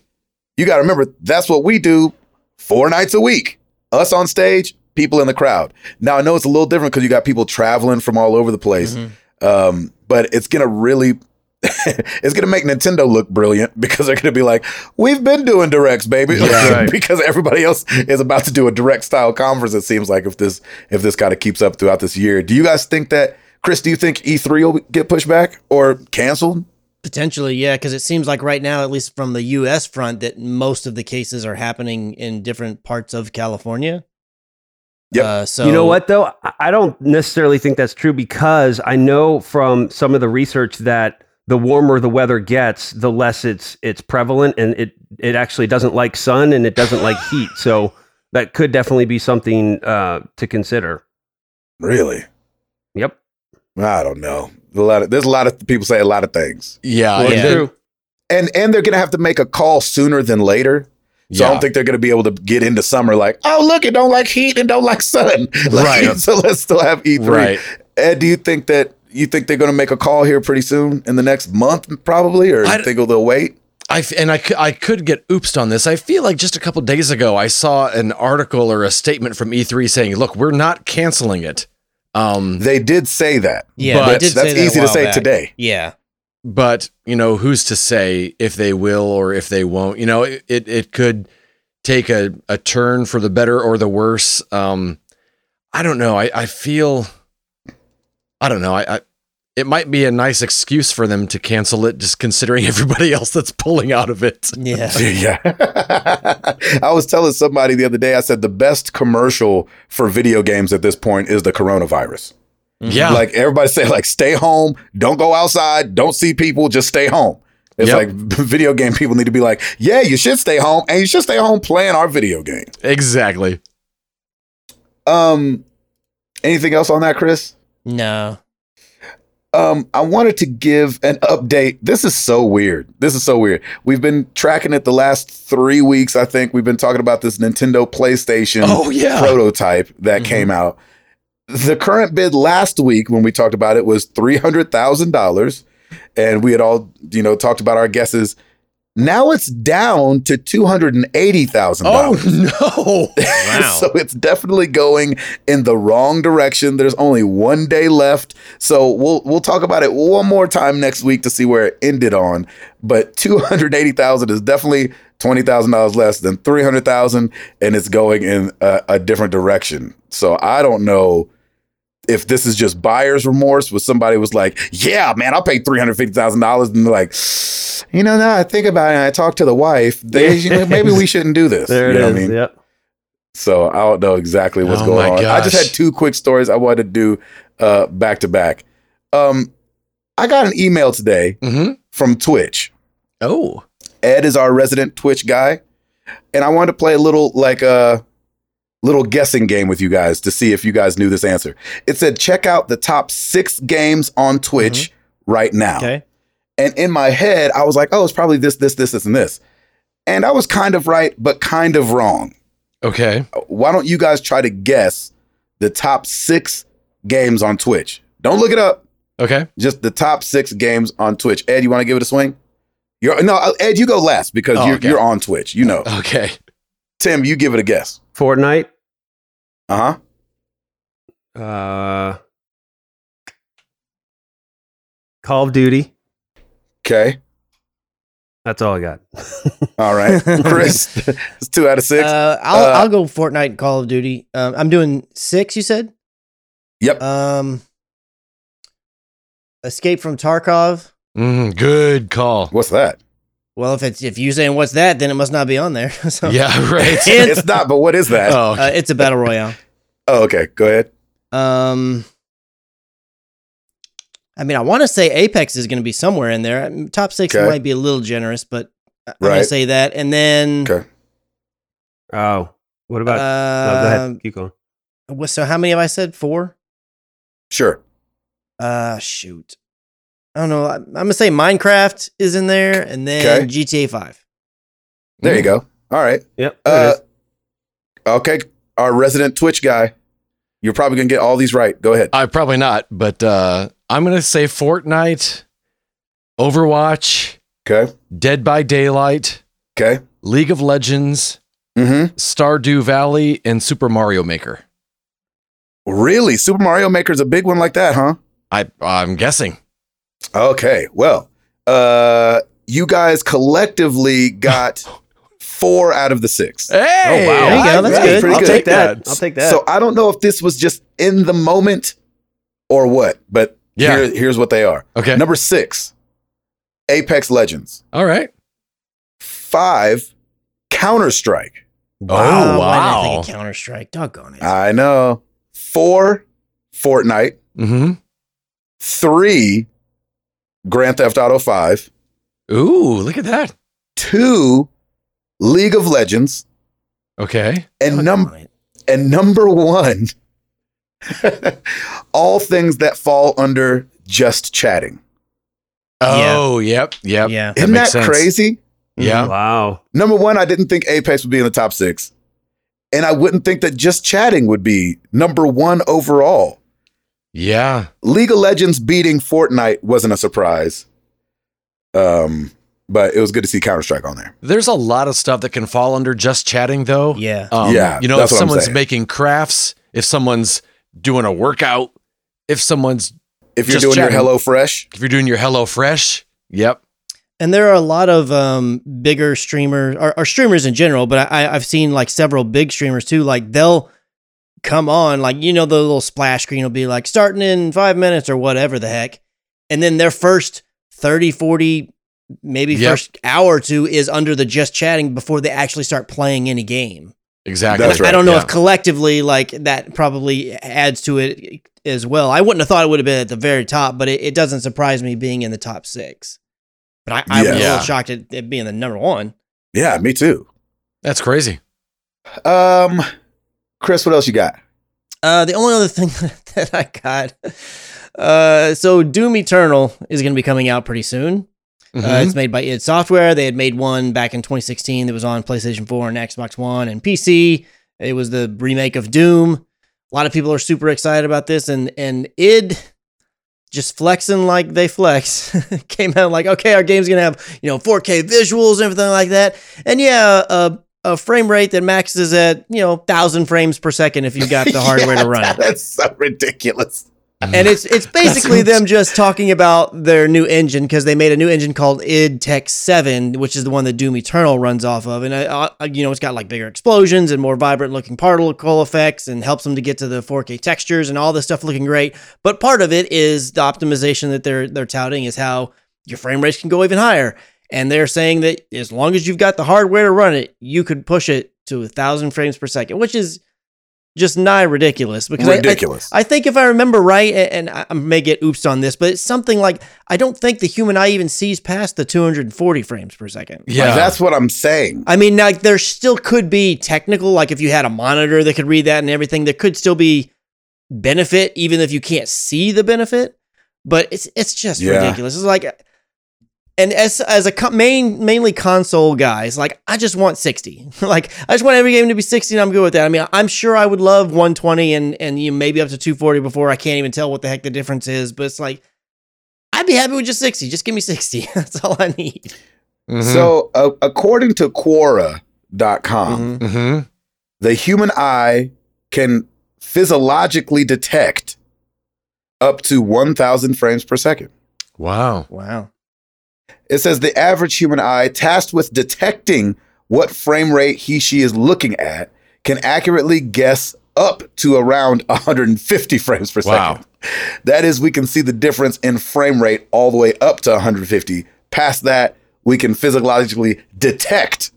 you got to remember that's what we do four nights a week. Us on stage, people in the crowd. Now I know it's a little different because you got people traveling from all over the place, um, but it's gonna really. it's gonna make Nintendo look brilliant because they're gonna be like, "We've been doing directs, baby," Right. because everybody else is about to do a direct style conference. It seems like if this if this kind of keeps up throughout this year, do you guys think that Chris? Do you think E3 will get pushed back or canceled? Potentially, yeah, because it seems like right now, at least from the U.S. front, that most of the cases are happening in different parts of California. Yep. Uh, so you know what though? I- I don't necessarily think that's true because I know from some of the research that the warmer the weather gets, the less it's it's prevalent and it it actually doesn't like sun and it doesn't like heat. So that could definitely be something uh, to consider. Really? Yep. I don't know. A lot of, there's a lot of people say a lot of things. Yeah. Well, and it's then- true. and and they're gonna have to make a call sooner than later. So I don't think they're gonna be able to get into summer like, oh look, it don't like heat and don't like sun. Like, Right. So let's still have E3. Right. Ed, do you think that you think they're gonna make a call here pretty soon in the next month, probably, or I you think they'll wait? I f- and I, I could get oopsed on this. I feel like just a couple days ago I saw an article or a statement from E3 saying, "Look, we're not canceling it." Um, They did say that. yeah, but they did that's say that a easy to say back. today. Yeah, but you know, who's to say if they will or if they won't? You know, it it, it could take a, a turn for the better or the worse. Um, I don't know. I, I feel I don't know. I, I it might be a nice excuse for them to cancel it, just considering everybody else that's pulling out of it. yeah. Yeah. I was telling somebody the other day, I said the best commercial for video games at this point is the coronavirus. Yeah, Like everybody say, like, stay home, don't go outside, don't see people, just stay home. It's Yep. like video game people need to be like, yeah, you should stay home, and you should stay home playing our video game. exactly. Um, anything else on that, Chris? No, Um, I wanted to give an update. This is so weird. This is so weird. We've been tracking it the last three weeks. I think we've been talking about this Nintendo PlayStation Oh yeah. prototype that Mhm. came out. The current bid last week when we talked about it was three hundred thousand dollars, and we had all you know talked about our guesses. Now it's down to $280,000. Oh no. Wow. so it's definitely going in the wrong direction. There's only one day left, so we'll we'll talk about it one more time next week to see where it ended on. But two hundred eighty thousand is definitely twenty thousand dollars less than three hundred thousand, and it's going in a, a different direction. So I don't know if this is just buyer's remorse, where somebody was like, "Yeah, man, I'll pay three hundred fifty thousand dollars," and they're like, "You know, now I think about it, and I talked to the wife. They, maybe we shouldn't do this." There you it know is. what I mean? Yep. So I don't know exactly what's Oh going on. I just had two quick stories I wanted to do uh, back to back. Um, I got an email today hmm from Twitch. Oh. Ed is our resident Twitch guy, and I wanted to play a little like a little guessing game with you guys to see if you guys knew this answer. It said check out the top six games on Twitch right now. okay. And in my head, I was like, oh, it's probably this, this, this, this, and this. And I was kind of right, but kind of wrong Okay. why don't you guys try to guess the top six games on Twitch? Don't look it up. Okay. Just the top six games on Twitch. Ed, you want to give it a swing? You're no, uh, Ed, you go last because Oh, you're, okay. you're on Twitch. You know. Okay. Tim, you give it a guess. Fortnite. Uh huh. Uh, Call of Duty. Okay. That's all I got. All right, Chris, it's two out of six. Uh, I'll Uh, I'll go Fortnite and Call of Duty. Um, I'm doing six. You said. Yep. Um, Escape from Tarkov. Mm, good call. What's that? Well, if it's if you saying what's that, then it must not be on there. so, Yeah, right. And- it's not, but what is that? Oh, oh, uh, it's a battle royale. Oh, okay, go ahead. Um, I mean, I want to say Apex is going to be somewhere in there. Um, Top six Okay. might be a little generous, but I- I'm going to say that. And then, Okay. Oh, what about? uh, no, go ahead. Keep going. so how many have I said? Four. Sure. Uh, shoot. I don't know. I- I'm gonna say Minecraft is in there, and then Okay. GTA Five. There you go. All right. Yep. there it Uh, okay, our resident Twitch guy. You're probably gonna get all these right. Go ahead. I probably not, but uh, I'm gonna say Fortnite, Overwatch, Okay. Dead by Daylight, Okay. League of Legends, Mm-hmm. Stardew Valley, and Super Mario Maker. Really, Super Mario Maker's a big one like that, huh? I I'm guessing. Okay. Well, uh, you guys collectively got four out of the six. Hey, Oh, wow. There you go, that's Right, good. pretty I'll good. take that. I'll take that. So I don't know if this was just in the moment or what, but Yeah. here, here's what they are. Okay. Number six, Apex Legends. All right. Five, Counter Strike. Oh Why did I wow. think of Counter Strike? Doggone it. I know. Four, Fortnite. Mm-hmm. Three, Grand Theft Auto 5. Ooh, look at that. Two, League of Legends. Okay. And Doggone number and number one, all things that fall under just chatting. Oh, yep, yep. Yeah. Isn't makes that sense. crazy? Yeah. Mm-hmm. Wow. Number one, I didn't think Apex would be in the top six. And I wouldn't think that just chatting would be number one overall. Yeah. League of Legends beating Fortnite wasn't a surprise. Um, but it was good to see Counter Strike on there. There's a lot of stuff that can fall under just chatting, though. Yeah. Um, Yeah, You know, that's if what someone's making crafts, if someone's doing a workout, if someone's If you're Just doing chatting. your Hello Fresh, if you're doing your Hello Fresh, yep. And there are a lot of um, bigger streamers or, or streamers in general, but I, I've seen like several big streamers too. Like they'll come on, like, you know, the little splash screen will be like starting in five minutes or whatever the heck. And then their first 30, 40, maybe Yep. first hour or two is under the just chatting before they actually start playing any game. Exactly. That's I don't know yeah. if collectively, like, that probably adds to it as well. I wouldn't have thought it would have been at the very top, but it, it doesn't surprise me being in the top six. But I, I was a little shocked at it being the number one. yeah, me too. That's crazy. Um, Chris, what else you got? Uh, the only other thing that I got, uh, so Doom Eternal is going to be coming out pretty soon. Uh, Mhm. it's made by id Software. They had made one back in 2016 that was on PlayStation 4 and Xbox One and PC. It was the remake of Doom. A lot of people are super excited about this, and and id just flexing like they flex came out like, okay, our game's gonna have you know 4K visuals and everything like that, and yeah, a, a frame rate that maxes at you know thousand frames per second if you got the hardware to run. it That's so ridiculous. and it's it's basically them just talking about their new engine because they made a new engine called id Tech 7 which is the one that doom eternal runs off of. And uh, uh, you know it's got like bigger explosions and more vibrant looking particle effects and helps them to get to the 4k textures and all this stuff looking great. But part of it is the optimization that they're they're touting is how your frame rates can go even higher and they're saying that as long as you've got the hardware to run it you could push it to a thousand frames per second which is just nigh ridiculous because I- I- Ridiculous. I think if I remember right, and I I may get oops on this, but it's something like I don't think the human eye even sees past the 240 frames per second. Yeah. That's what I'm saying. I mean, like there still could be technical, like if you had a monitor that could read that and everything, there could still be benefit, even if you can't see the benefit. But it's it's just Yeah. ridiculous. It's like, and as as a co- main mainly console guys, like I just want 60. like I just want every game to be 60, and I'm good with that. I mean, I'm sure I would love 120 and and you know, maybe up to 240 before I can't even tell what the heck the difference is. But it's like I'd be happy with just 60. Just give me 60. That's all I need. Mhm. So, uh, according to Quora.com, Mhm. Mhm. the human eye can physiologically detect up to 1,000 frames per second. wow. Wow. It says the average human eye, tasked with detecting what frame rate he she is looking at, can accurately guess up to around 150 frames per Wow. second. That is, we can see the difference in frame rate all the way up to 150. Past that, we can physiologically detect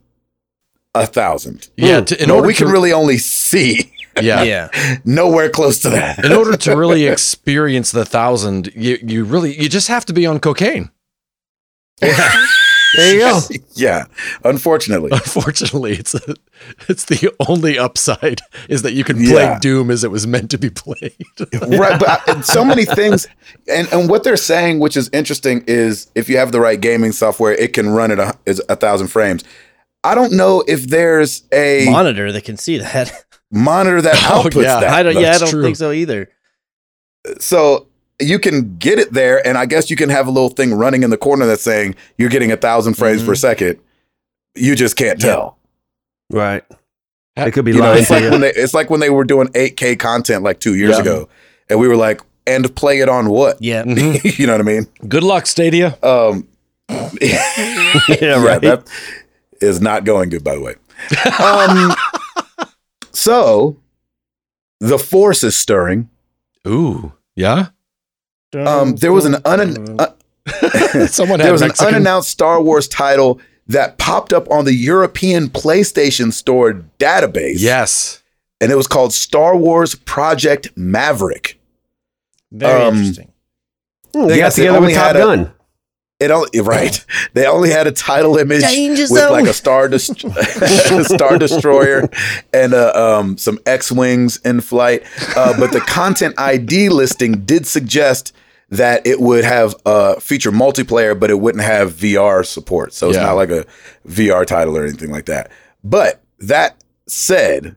a thousand. Yeah, hmm. to, in But order we to can really only see yeah. Yeah. nowhere close to that. in order to really experience the thousand, you you really you just have to be on cocaine. There you go. yeah, unfortunately. Unfortunately, it's a, it's the only upside is that you can play Yeah. Doom as it was meant to be played. right but I- so many things and and what they're saying which is interesting is if you have the right gaming software it can run at a, is a thousand frames i don't know if there's a Monitor that can see that. monitor that Oh, outputs yeah. that I don't. Yeah, I don't true. think so either. so you can get it there and i guess you can have a little thing running in the corner that's saying you're getting a thousand frames per Mhm. second you just can't Yeah. tell Right. It could be you know it's to like you. when they it's like when they were doing 8k content like two years Yeah. ago and we were like and play it on what Yeah. you know what i mean Good luck, Stadia. Um, yeah, right. that is not going good, by the way. Um, so the force is stirring. Ooh, yeah. Um, there was an un- uh, Someone there had was an unannounced Star Wars title that popped up on the European PlayStation Store database. yes. and it was called Star Wars Project Maverick. Very um, interesting. Hmm, They got together with Top had a- Gun. It only right. They only had a title image Danger with zone. like a star dest- star destroyer and uh, um, some X wings in flight. Uh, but the content ID listing did suggest that it would have uh, feature multiplayer, but it wouldn't have VR support. So it's Yeah. not like a VR title or anything like that. But that said,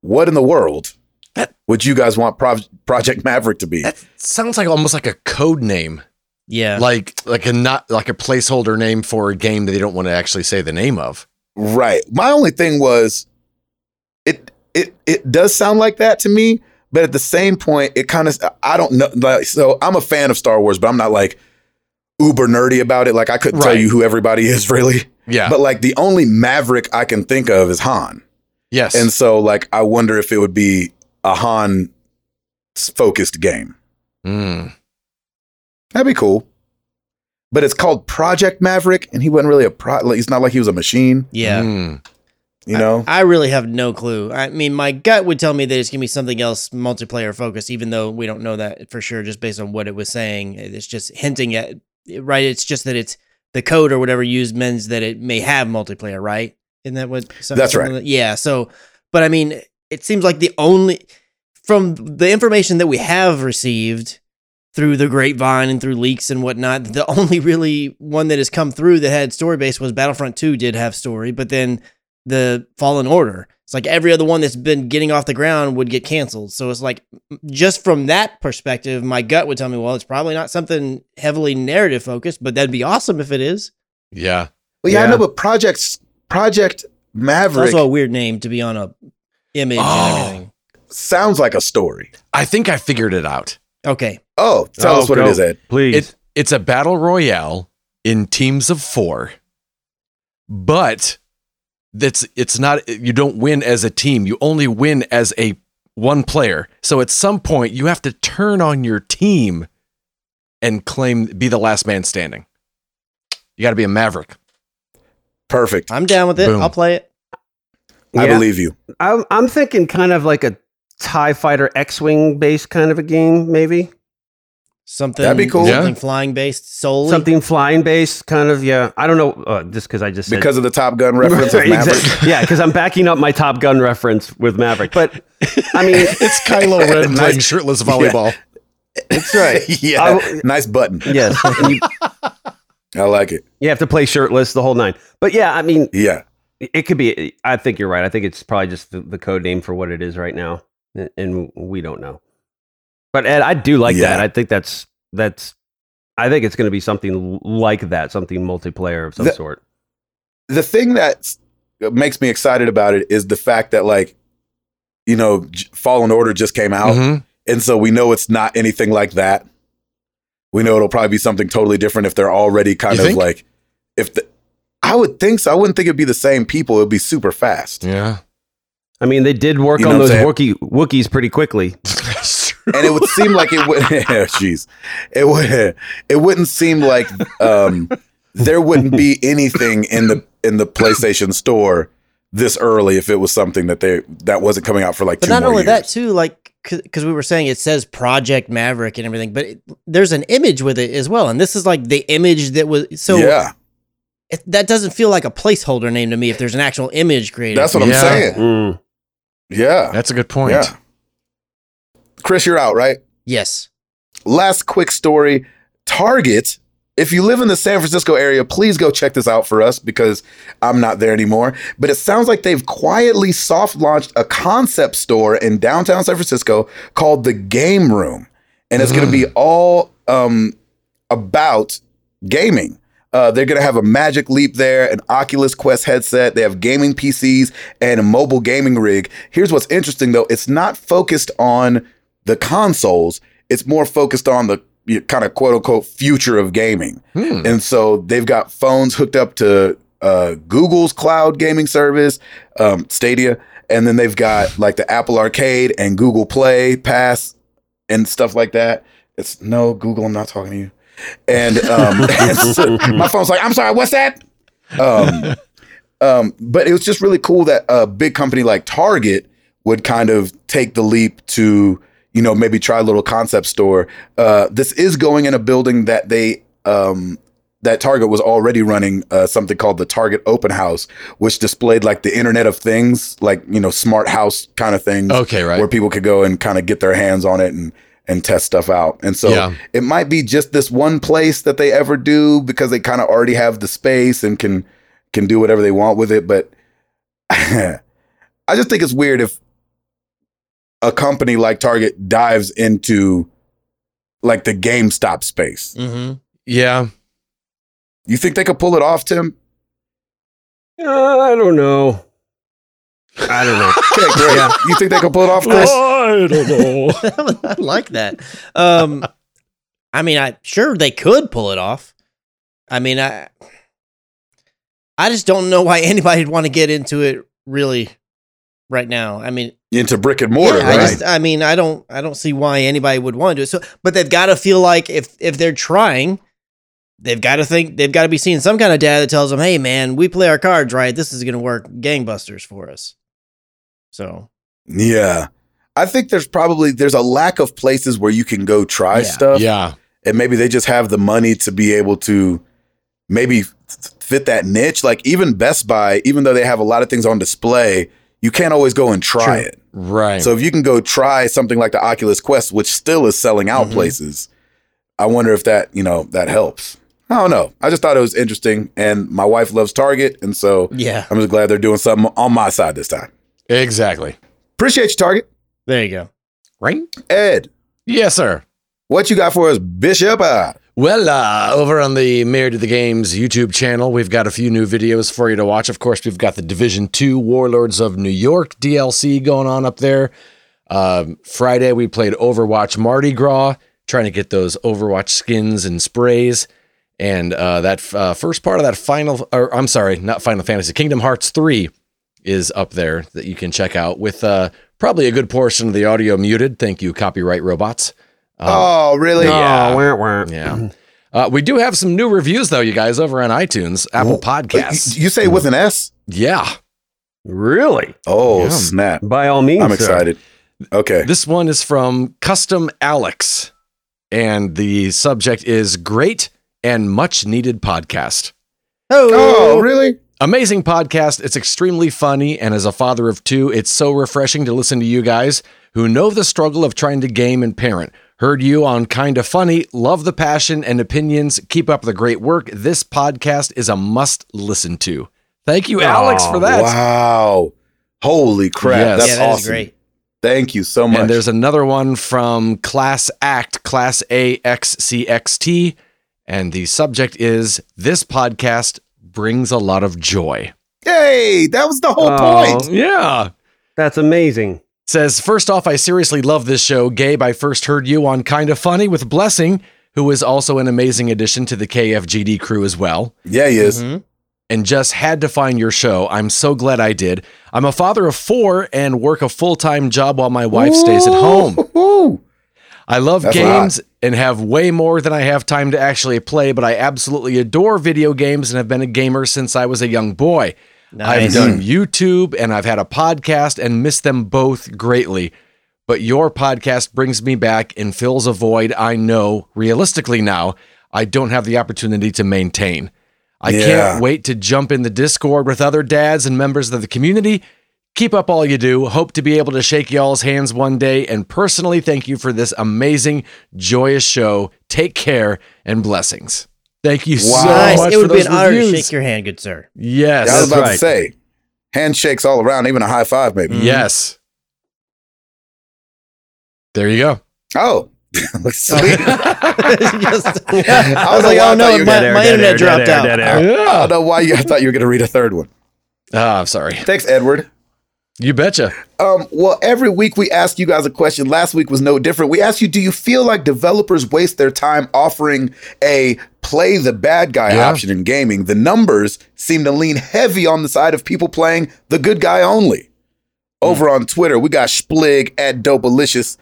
what in the world That- would you guys want Pro- Project Maverick to be? That sounds like almost like a code name, Yeah. like like a not like a placeholder name for a game that they don't want to actually say the name of. Right. My only thing was it it it does sound like that to me, but at the same point, it kind of I don't know. Like, so I'm a fan of Star Wars, but I'm not like uber nerdy about it. Like I couldn't tell you who everybody is really. Yeah. But like the only Maverick I can think of is Han, yes. and so like I wonder if it would be a Han focused game. Mm. That'd be cool. But it's called Project Maverick, and he wasn't really a pro. Like, it's not like he was a machine, yeah. Mm. you know. I really have no clue. I mean, my gut would tell me that it's gonna be something else multiplayer focused, even though we don't know that for sure, just based on what it was saying. It's just hinting at right. It's just that it's the code or whatever used means that it may have multiplayer, right? Isn't that what? some- That's right. like- yeah. So, but I mean, it seems like the only from the information that we have received through the grapevine and through leaks and whatnot, the only really one that has come through that had story base was Battlefront 2 did have story, but then the Fallen Order. It's like every other one that's been getting off the ground would get canceled. So it's like just from that perspective, my gut would tell me, well, it's probably not something heavily narrative focused, but that'd be awesome if it is. Yeah. Well, yeah, I know, but Project Project It's Maverick also a weird name to be on a image Oh. and everything. sounds like a story. I think I figured it out. Okay. Oh, tell Oh, us what go. it is, Ed. Please. It it's a battle royale in teams of four, but that's it's not. You don't win as a team. You only win as a one player. So at some point, you have to turn on your team and claim be the last man standing. You got to be a maverick. Perfect. I'm down with it. Boom. I'll play it. I Yeah. believe you. I'm, I'm thinking kind of like a TIE fighter X Wing based kind of a game, maybe. Something That'd be cool. Something Yeah. flying based solely. Something flying based, kind of, yeah. I don't know, uh, just because I just said. Because of the Top Gun reference Right, exactly. Yeah, because I'm backing up my Top Gun reference with Maverick. But, I mean, It's Kylo Ren Nice. playing shirtless volleyball. it's right. yeah, I- nice button. Yes. you, I like it. you have to play shirtless the whole nine. But yeah, I mean, Yeah. it could be. I think you're right. I think it's probably just the, the code name for what it is right now, and- and we don't know. But Ed, I do like Yeah. that. I think that's that's. I think it's going to be something like that, something multiplayer of some The- sort. The thing that makes me excited about it is the fact that, like, you know, J- Fallen Order just came out. Mhm. And so we know it's not anything like that. We know it'll probably be something totally different if they're already kind You of think? like, if the, I would think so. I wouldn't think it'd be the same people. It'd be super fast. Yeah. I mean, they did work You know on those I'm Wookie Wookiees pretty quickly. And it would seem like it would jeez it would it wouldn't seem like um there wouldn't be anything in the in the PlayStation store this early if it was something that they that wasn't coming out for like But two not more only that, too, like because we were saying it says Project Maverick and everything, but it, there's an image with it as well, and this is like the image that was so. yeah it, that doesn't feel like a placeholder name to me. If there's an actual image created, that's what i'm Yeah. saying Mm. Yeah. That's a good point. yeah. Chris you're out right? Yes, last quick story. Target if you live in the san francisco area please go check this out for us because i'm not there anymore. But it sounds like they've quietly soft launched a concept store in downtown san francisco called the game room. And it's going to be all um, about gaming uh, they're going to have a magic leap there an oculus quest headset they have gaming pcs and a mobile gaming rig here's what's interesting though it's not focused on the consoles it's more focused on the kind of quote unquote future of gaming. Hmm. And so they've got phones hooked up to uh, Google's cloud gaming service, um, Stadia, and then they've got like the Apple Arcade and Google Play Pass and stuff like that. It's no Google. I'm not talking to you. And, um, and so my phone's like, I'm sorry, what's that? Um, um, but it was just really cool that a big company like Target would kind of take the leap to, you know, maybe try a little concept store. Uh, this is going in a building that they, um, that Target was already running uh, something called the Target Open House, which displayed like the Internet of Things, like you know, smart house kind of things. Okay, right. Where people could go and kind of get their hands on it and and test stuff out. And so Yeah. it might be just this one place that they ever do because they kind of already have the space and can can do whatever they want with it. But I just think it's weird if a company like Target dives into like the GameStop space. mm-hmm. Yeah. You think they could pull it off, Tim? Uh, I don't know. I don't know. Okay, great. Yeah. You think they could pull it off, Chris? I don't know. I like that. Um, I mean, I sure they could pull it off. I mean, I, I just don't know why anybody'd want to get into it really right now. I mean, Into brick and mortar, yeah, right? I just, I mean, I don't, I don't see why anybody would want to do it. So, but they've got to feel like if if they're trying, they've got to think they've got to be seeing some kind of data that tells them, hey, man, we play our cards right. This is going to work gangbusters for us. So, yeah. I think there's probably there's a lack of places where you can go try Yeah. stuff. Yeah. and maybe they just have the money to be able to maybe fit that niche. Like even Best Buy, even though they have a lot of things on display, you can't always go and try True. it. Right. So if you can go try something like the Oculus Quest, which still is selling out Mhm. places, I wonder if that you know that helps. I don't know. I just thought it was interesting, and my wife loves Target, and so yeah, I'm just glad they're doing something on my side this time. Exactly. Appreciate you, Target. there you go. Right? Ed, Yes, sir. what you got for us, Bishop? Uh, Well, uh, over on the Married to the Games YouTube channel, we've got a few new videos for you to watch. Of course, we've got the Division 2 Warlords of New York DLC going on up there. Um, Friday, we played Overwatch Mardi Gras, trying to get those Overwatch skins and sprays. And uh, that uh, first part of that final, or I'm sorry, not Final Fantasy, Kingdom Hearts 3 is up there that you can check out with uh, probably a good portion of the audio muted. Thank you, copyright robots. Um, oh, really? Yeah. Oh, wah, wah. yeah. Uh, we do have some new reviews though, you guys, over on iTunes, Apple Podcasts. You, you say with an S? Yeah. Really? Oh, Yeah. snap. By all means. I'm sir. excited. Okay. This one is from Custom Alex, and the subject is great and much needed podcast. Oh, really? Amazing podcast. It's extremely funny, and as a father of two, it's so refreshing to listen to you guys who know the struggle of trying to game and parent. Heard you on Kinda Funny. Love the passion and opinions. Keep up the great work. This podcast is a must listen to. Thank you, Alex, Oh, for that. Wow. Holy crap. Yes. That's yeah, that is awesome. great. Thank you so much. And there's another one from Class Act, Class AXCXT. And the subject is This podcast brings a lot of joy. Yay! That was the whole Oh. point. Yeah. That's amazing. Says, first off, I seriously love this show. Gabe, I first heard you on Kinda Funny with Blessing. who is also an amazing addition to the KFGD crew as well Yeah, he is. Mhm. and just had to find your show. I'm so glad I did. I'm a father of four and work a full time job while my wife stays at home. Woo. I love That's a games and have way more than I have time to actually play, but I absolutely adore video games and have been a gamer since I was a young boy. I've done hmm. YouTube and I've had a podcast and missed them both greatly. But your podcast brings me back and fills a void I know realistically now I don't have the opportunity to maintain. I Yeah. can't wait to jump in the Discord with other dads and members of the community. Keep up all you do. Hope to be able to shake y'all's hands one day. And personally, thank you for this amazing, joyous show. Take care and blessings. Thank you so nice. much It would for be those an honor to shake your hand, good sir. yes. I was That's about right. to say, handshakes all around, even a high five, maybe. Yes. There you go. Oh, sweet. Just- I I was don't like, know why I oh no, thought you were my, air, my internet air, dropped air, out. dead. I don't know why you I thought you were going to read a third one. Ah, I'm sorry. Thanks, Edward. You betcha. Um, well, every week we ask you guys a question. Last week was no different. We asked you, do you feel like developers waste their time offering a play the bad guy Yeah. option in gaming? The numbers seem to lean heavy on the side of people playing the good guy only. Over on Twitter, we got Splig at Dopealicious.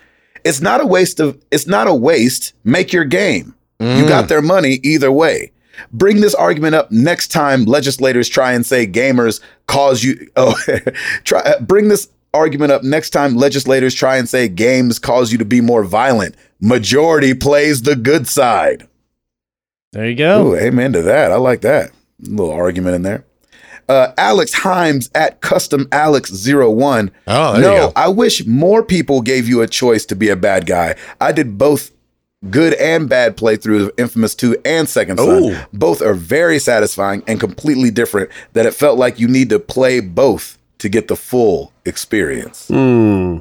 It's not a waste of it's not a waste. Make your game. You got their money either way. Bring this argument up next time legislators try and say gamers cause you. Oh, try bring this argument up next time legislators try and say games cause you to be more violent. Majority plays the good side. There you go. Ooh, amen to that. I like that little argument in there. Uh, Alex Himes at Custom Alex 01. Oh, there no, you go. I wish more people gave you a choice to be a bad guy. I did both good and bad playthroughs of Infamous 2 and Second Son. Ooh. Both are very satisfying and completely different that it felt like you need to play both to get the full experience. Hmm.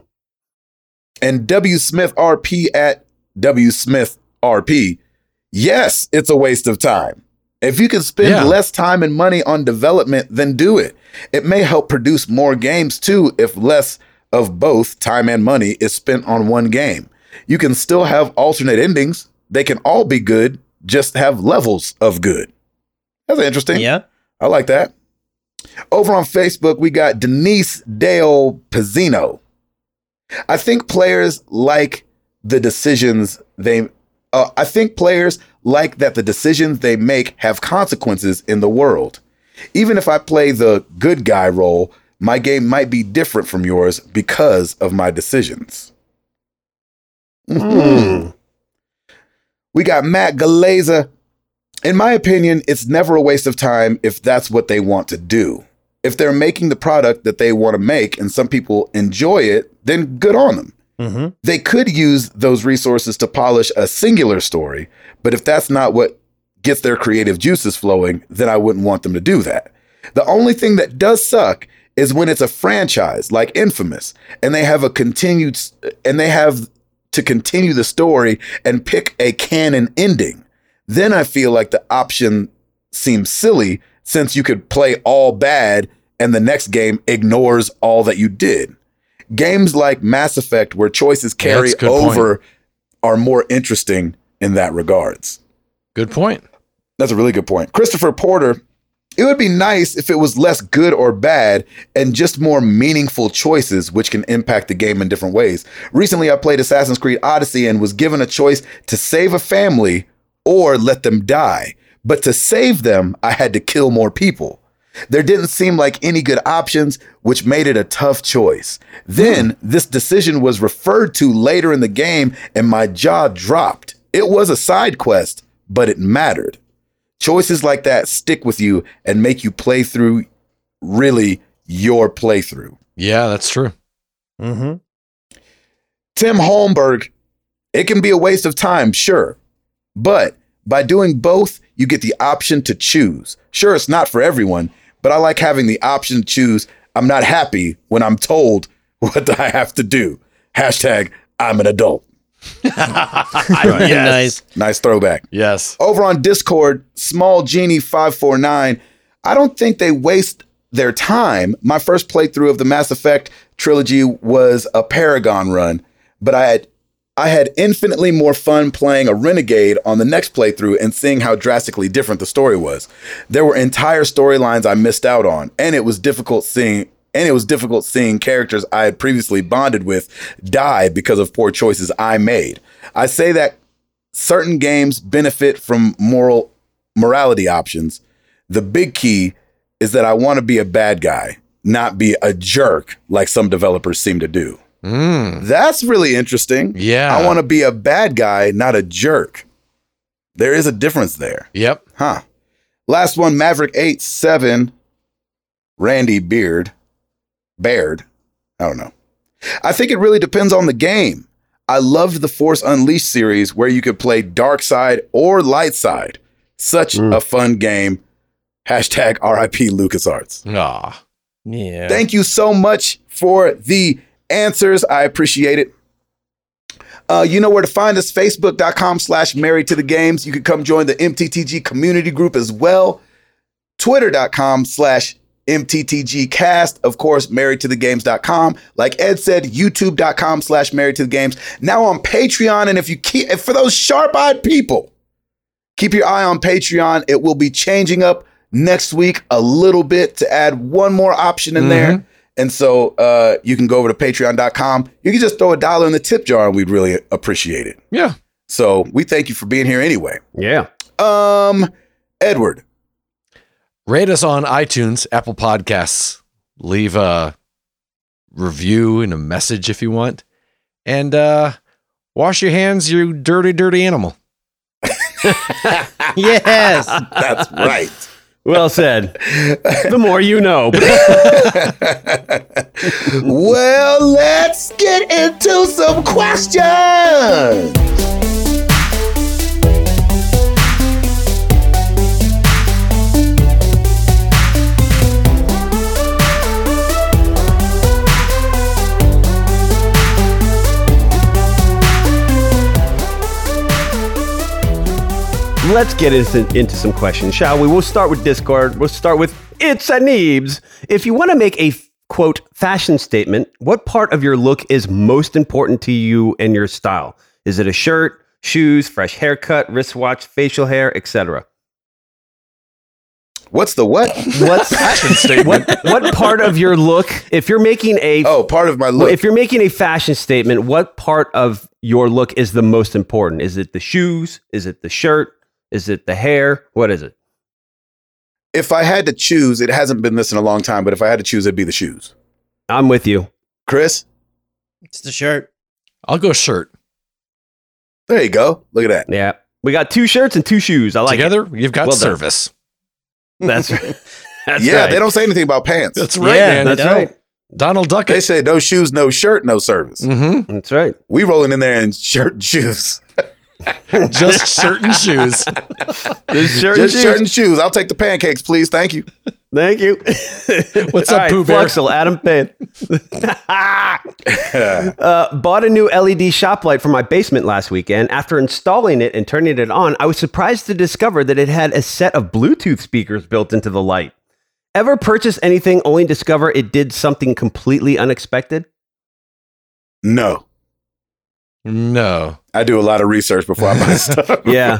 And W Smith RP at W Smith RP. Yes, it's a waste of time. If you can spend Yeah. less time and money on development, then do it. It may help produce more games too if less of both time and money is spent on one game. You can still have alternate endings. They can all be good, just have levels of good. That's interesting. Yeah. I like that. Over on Facebook, we got Denise Dale Pizzino. I think players like the decisions they. Uh, I think players like that the decisions they make have consequences in the world. Even if I play the good guy role, my game might be different from yours because of my decisions. Mhm. We got Matt Galeza. In my opinion, it's never a waste of time if that's what they want to do. If they're making the product that they want to make and some people enjoy it, then good on them. Mm-hmm. They could use those resources to polish a singular story, but if that's not what gets their creative juices flowing, then I wouldn't want them to do that. The only thing that does suck is when it's a franchise like Infamous and they have a continued and they have to continue the story and pick a canon ending. Then I feel like the option seems silly since you could play all bad and the next game ignores all that you did. Games like Mass Effect, where choices carry a point. over, are more interesting in that regards. Good point. That's a really good point. Christopher Porter, it would be nice if it was less good or bad and just more meaningful choices, which can impact the game in different ways. Recently, I played Assassin's Creed Odyssey and was given a choice to save a family or let them die. But to save them, I had to kill more people. There didn't seem like any good options, which made it a tough choice. Then hmm. this decision was referred to later in the game, and my jaw dropped. It was a side quest, but it mattered. Choices like that stick with you and make you play through really your playthrough. Yeah, that's true. Mm-hmm. Tim Holmberg, it can be a waste of time, sure. But by doing both, you get the option to choose. Sure, it's not for everyone, but I like having the option to choose. I'm not happy when I'm told what I have to do. Hashtag I'm an adult. Nice. Nice throwback. Yes. Over on Discord, Small Genie 549. I don't think they waste their time. My first playthrough of the Mass Effect trilogy was a Paragon run, but I had I had infinitely more fun playing a renegade on the next playthrough and seeing how drastically different the story was. There were entire storylines I missed out on, and it was difficult seeing and it was difficult seeing characters I had previously bonded with die because of poor choices I made. I say that certain games benefit from moral morality options. The big key is that I want to be a bad guy, not be a jerk like some developers seem to do. Mm. That's really interesting. Yeah. I want to be a bad guy, not a jerk. There is a difference there. Yep. Huh. Last one, Maverick 8 7, Randy Beard. Baird. I don't know. I think it really depends on the game. I loved the Force Unleashed series where you could play dark side or light side. Such Mm. a fun game. Hashtag RIP LucasArts. Ah. Yeah. Thank you so much for the answers. I appreciate it. Uh, you know where to find us facebook.com slash married to the games. You can come join the MTTG community group as well. Twitter.com slash MTTG cast. Of course, married to the games.com. Like Ed said, youtube.com slash married to the games. Now on Patreon. And if you keep, if for those sharp eyed people, keep your eye on Patreon. It will be changing up next week a little bit to add one more option in there. And so uh, you can go over to patreon.com. You can just throw a dollar in the tip jar and we'd really appreciate it. Yeah. So we thank you for being here anyway. Yeah. Um, Edward, Rate us on iTunes, Apple Podcasts. Leave a review and a message if you want. And uh wash your hands, you dirty, dirty animal. yes. that's right. Well said. the more you know. well, let's get into some questions. Let's get into, into some questions, shall we? We'll start with Discord. We'll start with It's a Neebs. If you want to make a quote fashion statement, what part of your look is most important to you and your style? Is it a shirt, shoes, fresh haircut, wristwatch, facial hair, etc.? What's the what? What's Fashion statement. what what part of your look if you're making a Oh, part of my look. if you're making a fashion statement, what part of your look is the most important? Is it the shoes? Is it the shirt? Is it the hair? What is it? if I had to choose, it hasn't been this in a long time, but if I had to choose, it'd be the shoes. I'm with you. Chris, It's the shirt. I'll go shirt. there you go. Look at that. Yeah. We got two shirts and two shoes. I like it. Together, you've got Well done. service. That's right. That's yeah, right. they don't say anything about pants. That's right, Yeah, man. That's don't. right. Donald Duck. they Duckett. say no shoes, no shirt, no service. Mm-hmm. That's right. We rolling in there in shirt and shoes. Just shirt and shoes. This shirt and Just shoes. shirt and shoes. I'll take the pancakes, please. Thank you. Thank you. What's All up, right, Pooh Bear? Fluxel, Adam Payne. uh, bought a new LED shop light for my basement last weekend. After installing it and turning it on, I was surprised to discover that it had a set of Bluetooth speakers built into the light. Ever purchase anything only to discover it did something completely unexpected? No. No. I do a lot of research before I buy stuff. Yeah.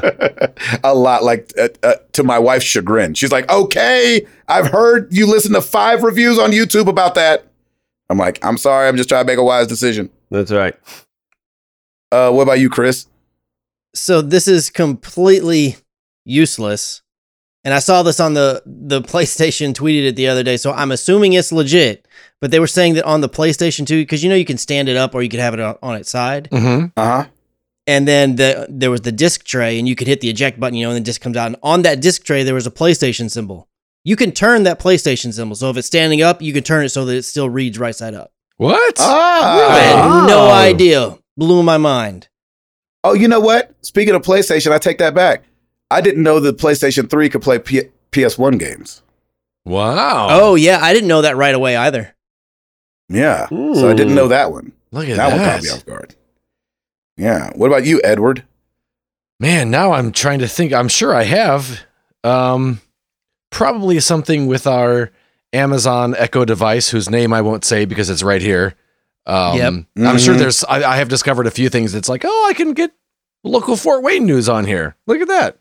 a lot, like uh, uh, to my wife's chagrin. She's like, "Okay, I've heard you listen to five reviews on YouTube about that." I'm like, "I'm sorry, I'm just trying to make a wise decision." That's right. Uh, what about you, Chris? So this is completely useless. And I saw this on the the PlayStation tweeted it the other day, so I'm assuming it's legit. But they were saying that on the PlayStation 2, because you know you can stand it up or you could have it on, on its side. Mm-hmm. Uh huh. And then the there was the disc tray, and you could hit the eject button, you know, and the disc comes out. And on that disc tray, there was a PlayStation symbol. You can turn that PlayStation symbol. So if it's standing up, you can turn it so that it still reads right side up. What? I Ah. had no Oh. idea. Blew my mind. Oh, you know what? Speaking of PlayStation, I take that back. I didn't know that PlayStation 3 could play P- PS1 games. Wow. Oh yeah, I didn't know that right away either. Yeah. So I didn't know that one. look at That that. one caught me off guard. Yeah. What about you, Edward? Man, now I'm trying to think. I'm sure I have. Um, probably something with our Amazon Echo device, whose name I won't say because it's right here. Um, Yep. I'm sure Mhm. there's. I, I have discovered a few things. It's like, oh, I can get local Fort Wayne news on here. Look at that.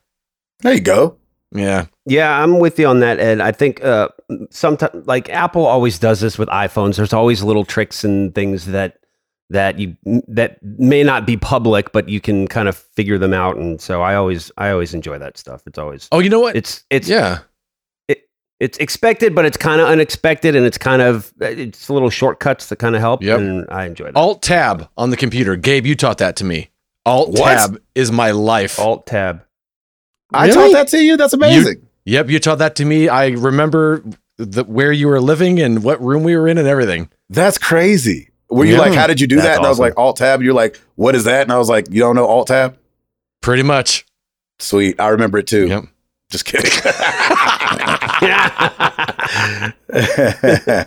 There you go. Yeah. Yeah, I'm with you on that, Ed. I think uh, sometimes, like Apple always does this with iPhones. There's always little tricks and things that that you that may not be public, but you can kind of figure them out. And so I always I always enjoy that stuff. It's always Oh, you know what? it's it's yeah. It, it's expected, but it's kind of unexpected, and it's kind of uh, it's little shortcuts that kind of help. Yep. and I enjoy that. Alt tab on the computer. Gabe, you taught that to me. Alt tab is my life. Alt tab. I Really? taught that to you. That's amazing. Yep, you taught that to me. I remember the, where you were living and what room we were in and everything. That's crazy. Were you Yeah. like, how did you do That's that? And I was like, Alt Tab. You're like, what is that? And I was like, you don't know Alt Tab? Pretty much. Sweet. I remember it too. Yep. Just kidding.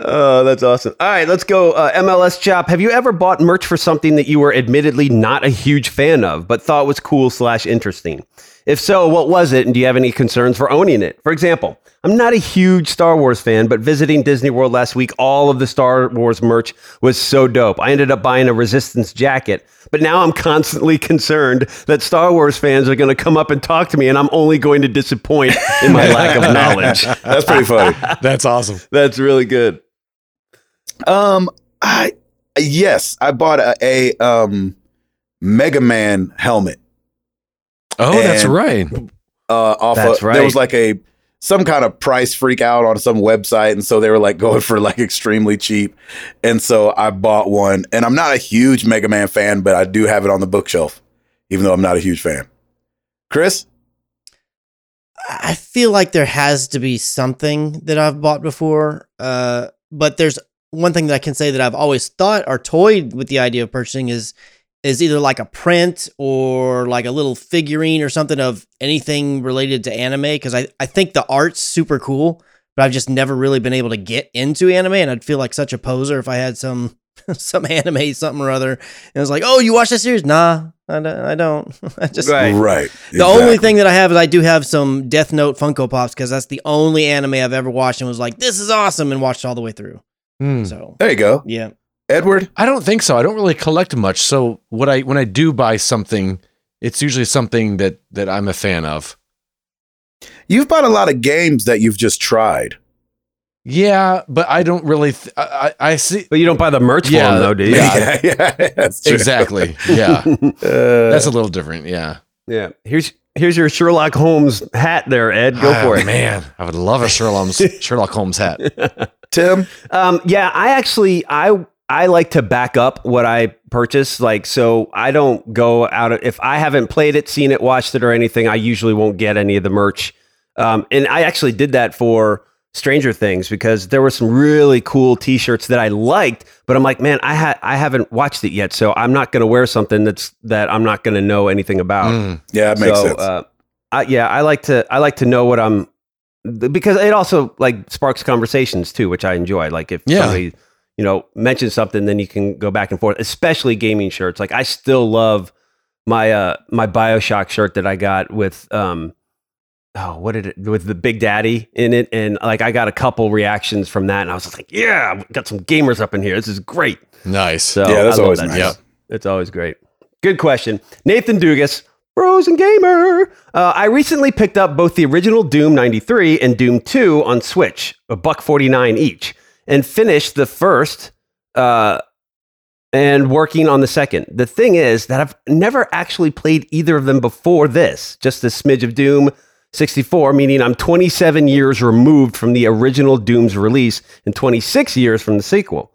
Oh, that's awesome. All right, let's go. Uh, MLS Chop. Have you ever bought merch for something that you were admittedly not a huge fan of, but thought was cool slash interesting? If so, what was it, and do you have any concerns for owning it? For example, I'm not a huge Star Wars fan, but visiting Disney World last week, all of the Star Wars merch was so dope. I ended up buying a Resistance jacket, but now I'm constantly concerned that Star Wars fans are going to come up and talk to me, and I'm only going to disappoint in my lack of knowledge. That's pretty funny. That's awesome. That's really good. Um, I yes, I bought a, a um Mega Man helmet. Oh, that's right. Uh, off That's of, there was like a some kind of price freak out on some website, and so they were like going for like extremely cheap, and so I bought one. And I'm not a huge Mega Man fan, but I do have it on the bookshelf, even though I'm not a huge fan. Chris, I feel like there has to be something that I've bought before. Uh, but there's one thing that I can say that I've always thought or toyed with the idea of purchasing is is either like a print or like a little figurine or something of anything related to anime because I, I think the art's super cool, but I've just never really been able to get into anime and I'd feel like such a poser if I had some some anime something or other and it was like, "Oh, you watch that series?" Nah, I don't. I don't. I just Right. right? the only thing that I have is I do have some Death Note Funko Pops because that's the only anime I've ever watched and was like, this is awesome and watched all the way through. Hmm. So There you go, yeah, Edward. I don't think so. I don't really collect much. So what I when I do buy something, it's usually something that that I'm a fan of. You've bought a lot of games that you've just tried. Yeah, but I don't really. Th- I, I I see But you don't buy the merch Yeah, for them, though, do you? yeah. yeah, that's true. exactly. Yeah, Uh, that's a little different. Yeah. Yeah. Here's here's your Sherlock Holmes hat there, Ed. Go for Ah, it. man. I would love a Sherlock Holmes, Sherlock Holmes hat. Tim. Um, yeah, I actually I I like to back up what I purchase. Like, so I don't go out of, if I haven't played it, seen it, watched it, or anything. I usually won't get any of the merch. Um, and I actually did that for Stranger Things because there were some really cool T-shirts that I liked, but I'm like, man, I had I haven't watched it yet, so I'm not going to wear something that's that I'm not going to know anything about. Mm. Yeah, that makes so, sense. Uh, I, yeah, I like to I like to know what I'm because it also like sparks conversations too, which I enjoy. Like if Yeah. somebody you know mention something, then you can go back and forth. Especially gaming shirts. Like I still love my uh my Bioshock shirt that I got with um oh what did it with the Big Daddy in it, and like I got a couple reactions from that, and I was just like, yeah, we got some gamers up in here. This is great. Nice. So Yeah, that's always that nice. stuff. It's always great. Good question. Nathan Dugas, Bros and Gamer. Uh, I recently picked up both the original Doom 93 and Doom 2 on Switch, a buck 49 each, and finished the first uh, and working on the second. The thing is that I've never actually played either of them before this, just a smidge of Doom 64, meaning I'm 27 years removed from the original Doom's release and 26 years from the sequel.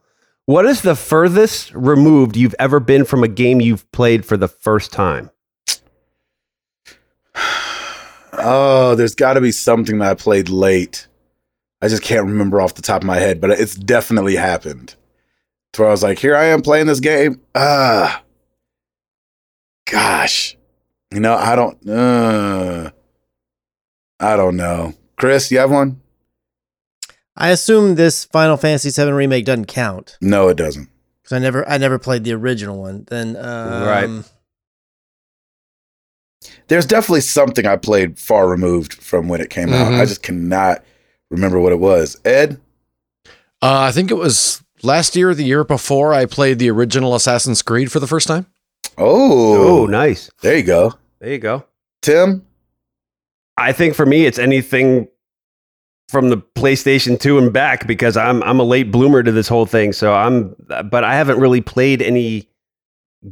What is the furthest removed you've ever been from a game you've played for the first time? Oh, there's got to be something that I played late. I just can't remember off the top of my head, but it's definitely happened. To where I was like, here I am playing this game. Ah, gosh, you know, I don't, uh, I don't know. Chris, you have one? I assume this Final Fantasy VII remake doesn't count No, it doesn't. because I never I never played the original one. Then um, Right. There's definitely something I played far removed from when it came out. Mhm. I just cannot remember what it was. Ed, Uh, I think it was last year or the year before, I played the original Assassin's Creed for the first time. Oh, Oh, nice. there you go. There you go. Tim? I think for me, it's anything from the PlayStation 2 and back because I'm I'm a late bloomer to this whole thing. So I'm, but I haven't really played any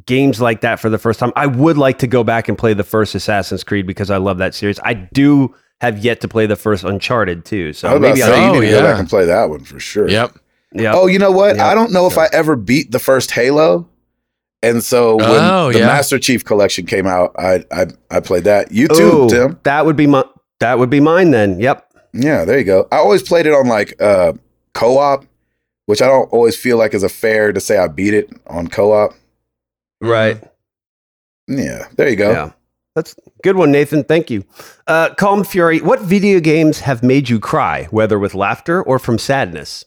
games like that for the first time. I would like to go back and play the first Assassin's Creed because I love that series. I do have yet to play the first Uncharted too. So was maybe I, you Oh, need to go back and play that one for sure. Yep. yeah. Oh, you know what? Yeah. I don't know if I ever beat the first Halo. And so when Oh, the yeah. Master Chief collection came out, I I, I played that. You too, Ooh, Tim. That would be my that would be mine then. Yep. Yeah, there you go. I always played it on like uh co-op, which I don't always feel like is a fair to say I beat it on co-op. Right. Yeah, there you go. Yeah. That's a good one, Nathan. Thank you. Uh, Calm Fury, what video games have made you cry, whether with laughter or from sadness?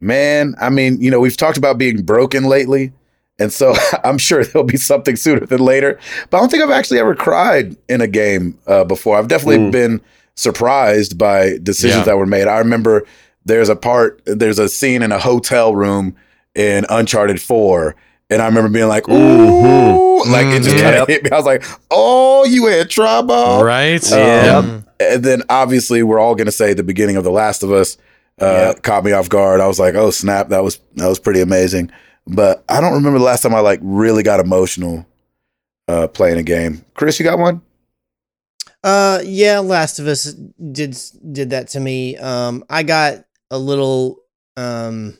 Man, I mean, you know, we've talked about being broken lately. And so I'm sure there'll be something sooner than later. But I don't think I've actually ever cried in a game uh, before. I've definitely Mm. been surprised by decisions Yeah. that were made. I remember there's a part, there's a scene in a hotel room in Uncharted 4. And I remember being like, ooh, Mhm. like it just Mhm. kind of hit me. I was like, oh, you had trouble. Right. Yeah. Mm. And then obviously we're all going to say the beginning of The Last of Us uh, Yep. caught me off guard. I was like, oh snap, that was that was pretty amazing. But I don't remember the last time I like really got emotional uh, playing a game. Chris, you got one? Uh, yeah, Last of Us did did that to me. Um, I got a little. Um,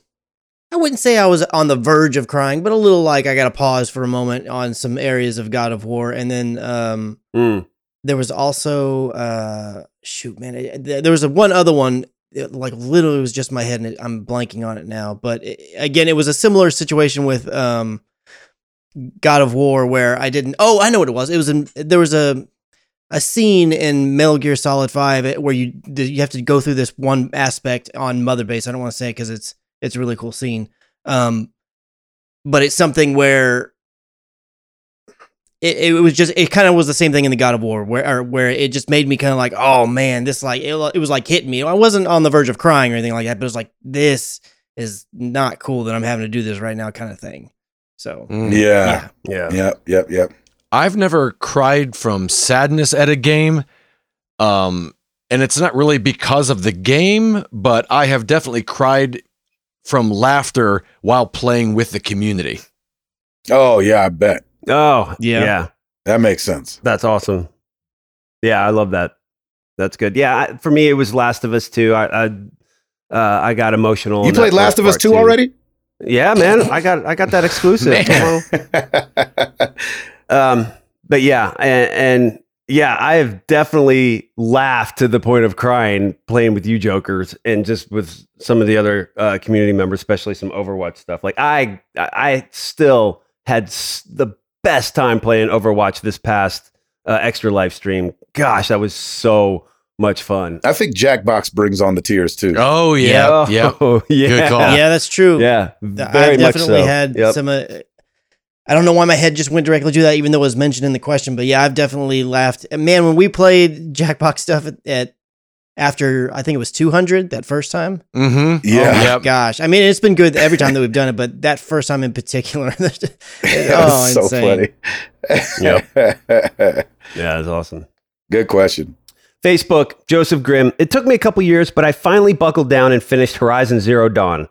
I wouldn't say I was on the verge of crying, but a little like I got to pause for a moment on some areas of God of War, and then um, Mm. there was also uh, shoot, man, it, there was a one other one. It, like literally was just my head, and it, I'm blanking on it now. But it, again, it was a similar situation with um, God of War where I didn't. Oh, I know what it was. It was in there was a a scene in Metal Gear Solid Five eh, where you you have to go through this one aspect on Mother Base. I don't want to say because it's it's a really cool scene. Um, but it's something where it, it was just it kind of was the same thing in the God of War where or where it just made me kind of like oh man this like it, it was like hitting me. I wasn't on the verge of crying or anything like that, but it was like this is not cool that I'm having to do this right now kind of thing. So Mm. Yeah. Yeah. Yep. Yep. Yep. I've never cried from sadness at a game. Um, and it's not really because of the game, but I have definitely cried from laughter while playing with the community. Oh yeah, I bet Oh, Yeah. Yeah. that makes sense. That's awesome. Yeah, I love that. That's good. Yeah, I, for me, it was Last of Us too. I I, uh, I got emotional. You played Last of Us two too. already? Yeah, man. I got I got that exclusive. Um, but yeah, and, and yeah, I have definitely laughed to the point of crying playing with you jokers and just with some of the other uh, community members, especially some Overwatch stuff. Like I, I still had s- the best time playing Overwatch this past uh, extra live stream. Gosh, that was so much fun. I think Jackbox brings on the tears too. Oh yeah, yeah. Oh, yeah. Good call. yeah, that's true. Yeah, very I've much definitely so. had Yep. some. Uh, I don't know why my head just went directly to that, even though it was mentioned in the question. But yeah, I've definitely laughed. And Man, when we played Jackbox stuff at, at after I think it was 200 that first time. Mm-hmm. Yeah. Oh Yep. gosh. I mean, it's been good every time that we've done it, but that first time in particular. That oh, was so insane. funny. Yeah, it's awesome. Good question. Facebook, Joseph Grimm. It took me a couple years, but I finally buckled down and finished Horizon Zero Dawn.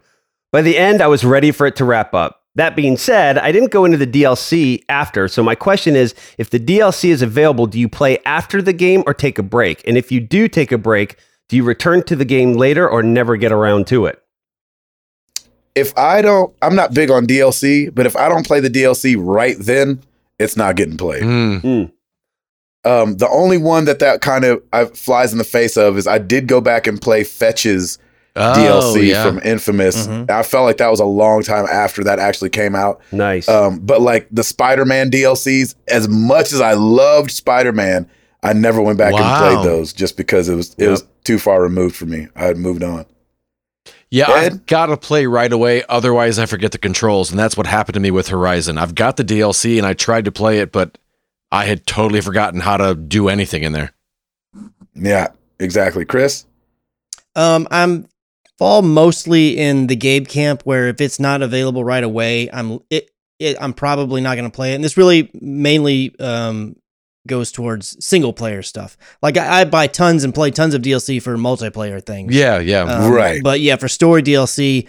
By the end, I was ready for it to wrap up. That being said, I didn't go into the DLC after, so my question is if the DLC is available, do you play after the game or take a break? And if you do take a break, do you return to the game later or never get around to it? If I don't, I'm not big on DLC, but if I don't play the DLC right then, it's not getting played. Mm. Um, the only one that that kind of I, flies in the face of is I did go back and play Fetch's Oh, DLC yeah. from Infamous. Mhm. I felt like that was a long time after that actually came out. Nice. Um, but like the Spider-Man DLCs, as much as I loved Spider-Man, I never went back and played those just because it was it was too far removed for me. I had moved on. Yeah, Ed? I've got to play right away. Otherwise, I forget the controls. And that's what happened to me with Horizon. I've got the DLC and I tried to play it, but I had totally forgotten how to do anything in there. Yeah, exactly. Chris? Um, I'm fall mostly in the Gabe camp where if it's not available right away, I'm it, it I'm probably not going to play it. And this really mainly um, goes towards single player stuff. Like I, I buy tons and play tons of DLC for multiplayer things. Yeah, yeah. Um, Right. But yeah, for story DLC,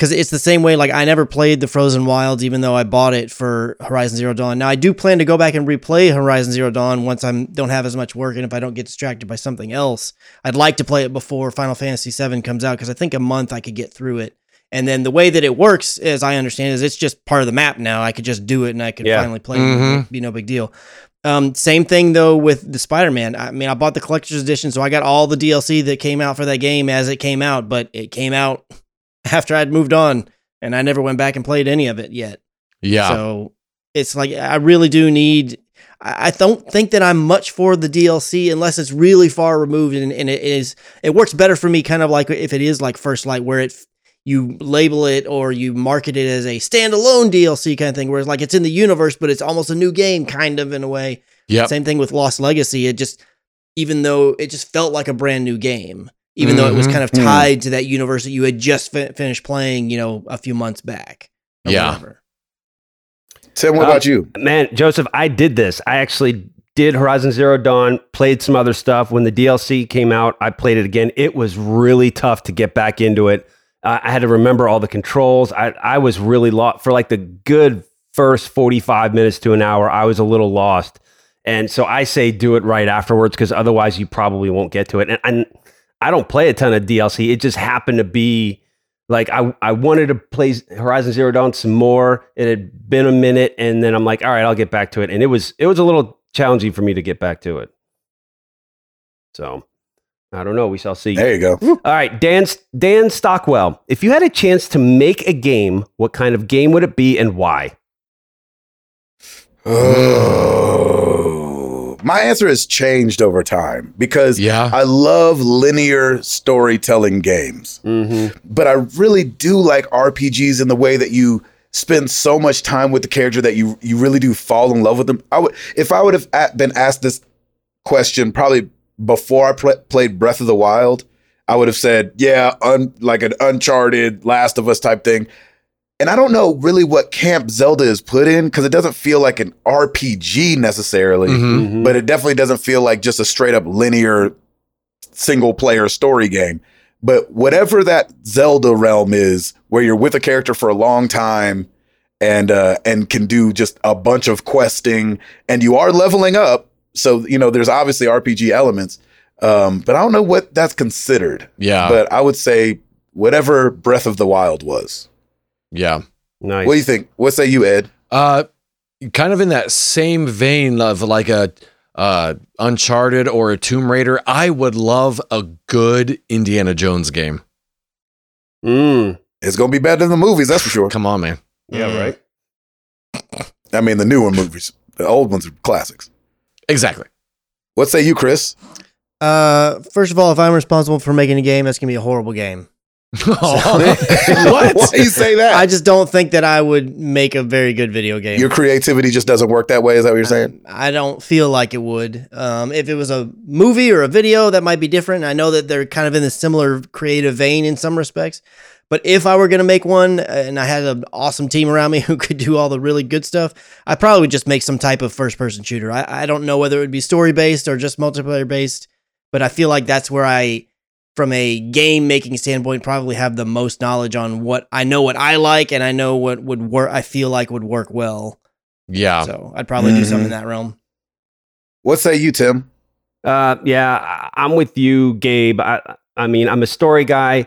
because it's the same way. Like I never played the Frozen Wilds, even though I bought it for Horizon Zero Dawn. Now I do plan to go back and replay Horizon Zero Dawn once I don't have as much work and if I don't get distracted by something else. I'd like to play it before Final Fantasy VII comes out because I think a month I could get through it. And then the way that it works, as I understand, is it's just part of the map now. I could just do it and I could Yeah. finally play. it. Mhm. It'd be no big deal. Um, same thing though with the Spider-Man. I mean, I bought the collector's edition, so I got all the DLC that came out for that game as it came out, but it came out after I'd moved on, and I never went back and played any of it yet. yeah. So it's like I really do need. I don't think that I'm much for the DLC unless it's really far removed, and, and it is. It works better for me, kind of like if it is like First Light, where it you label it or you market it as a standalone DLC kind of thing, where it's like it's in the universe, but it's almost a new game, kind of in a way. Yeah. Same thing with Lost Legacy. It just, even though it just felt like a brand new game, even though it was Mhm. kind of Mhm. tied to that universe that you had just fi- finished playing, you know, a few months back. or Yeah. whatever. Tim, what Uh, about you? Man, Joseph, I did this. I actually did Horizon Zero Dawn, played some other stuff. When the DLC came out, I played it again. It was really tough to get back into it. Uh, I had to remember all the controls. I, I was really lost for like the good first 45 minutes to an hour. I was a little lost. And so I say do it right afterwards because otherwise you probably won't get to it. And, and I don't play a ton of DLC. It just happened to be like I, I wanted to play Horizon Zero Dawn some more. It had been a minute, and then I'm like, all right, I'll get back to it. And it was it was a little challenging for me to get back to it. So I don't know. We shall see. There you go. All right, Dan Dan Stockwell. If you had a chance to make a game, what kind of game would it be and why? My answer has changed over time because Yeah. I love linear storytelling games, Mm-hmm. but I really do like RPGs in the way that you spend so much time with the character that you you really do fall in love with them. I would if I would have been asked this question probably before I pl- played Breath of the Wild, I would have said, yeah, un- like an Uncharted, Last of Us type thing. And I don't know really what Camp Zelda is put in because it doesn't feel like an RPG necessarily, Mhm. but it definitely doesn't feel like just a straight up linear single player story game. But whatever that Zelda realm is, where you're with a character for a long time and uh, and can do just a bunch of questing, and you are leveling up, so you know there's obviously RPG elements. Um, but I don't know what that's considered. Yeah. But I would say whatever Breath of the Wild was. Yeah. Nice. What do you think? What say you, Ed? Uh, kind of in that same vein of like a uh, Uncharted or a Tomb Raider, I would love a good Indiana Jones game. Mm. It's gonna be better than the movies, that's for sure. Come on, man. Yeah. Mm. Right. I mean, the newer movies, the old ones are classics. Exactly. What say you, Chris? Uh, first of all, if I'm responsible for making a game, that's gonna be a horrible game. Why what? do you say that? I just don't think that I would make a very good video game. Your creativity just doesn't work that way. Is that what you're saying? I don't feel like it would. Um, if it was a movie or a video, that might be different. I know that they're kind of in a similar creative vein in some respects. But if I were going to make one and I had an awesome team around me who could do all the really good stuff, I probably would just make some type of first person shooter. I, I don't know whether it would be story based or just multiplayer based, but I feel like that's where I, from a game making standpoint, probably have the most knowledge on what I know what I like and I know what would work, I feel like would work well. Yeah. So I'd probably do something in Mhm. that realm. What say you, Tim? Uh, yeah, I- I'm with you, Gabe. I, I mean, I'm a story guy.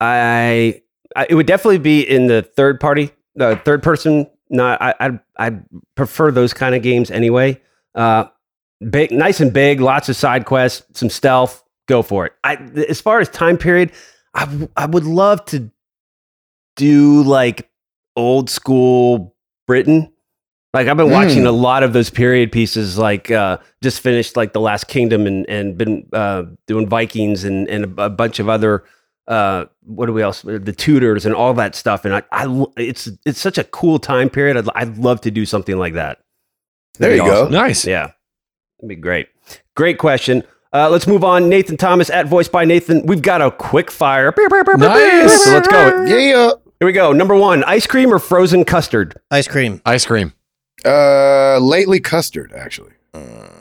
I, I, it would definitely be in the third party, the third person. Not, I, I, I prefer those kind of games anyway. Uh, big, nice and big, lots of side quests, some stealth. Go for it. I, as far as time period, I, w- I would love to do like old school Britain. Like I've been watching Mm. a lot of those period pieces. Like uh, just finished like the Last Kingdom and and been uh, doing Vikings and and a, bunch of other uh, what do we else the Tudors and all that stuff. And I, I it's it's such a cool time period. I'd, I'd love to do something like that. There That'd you be go. Nice. Yeah, it'd be great. Great question. Uh, let's move on. Nathan Thomas at Voice by Nathan. We've got a quick fire. Nice. So let's go. Yeah. Here we go. Number one: ice cream or frozen custard. Ice cream. Ice cream. Uh, lately custard actually.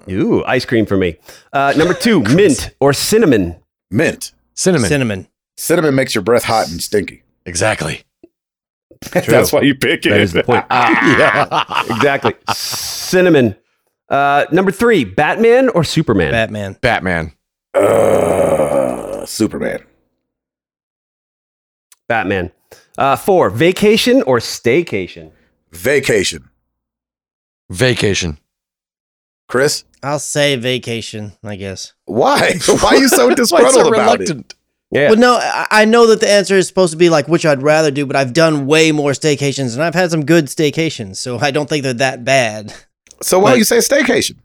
Ooh, ice cream for me. Uh, number two: mint or cinnamon. Mint. Cinnamon. Cinnamon. Cinnamon makes your breath hot and stinky. Exactly. That's why you pick it. That is the point. yeah. exactly. Cinnamon. Uh, number three: Batman or Superman. Batman. Batman. Uh, Superman. Batman. Uh, four: vacation or staycation. Vacation. Vacation. Chris, I'll say vacation, I guess. why? Why are you so Why disgruntled so about it? Yeah. But no, I I know that the answer is supposed to be like which I'd rather do, but I've done way more staycations and I've had some good staycations, so I don't think they're that bad. So why But- do you say staycation?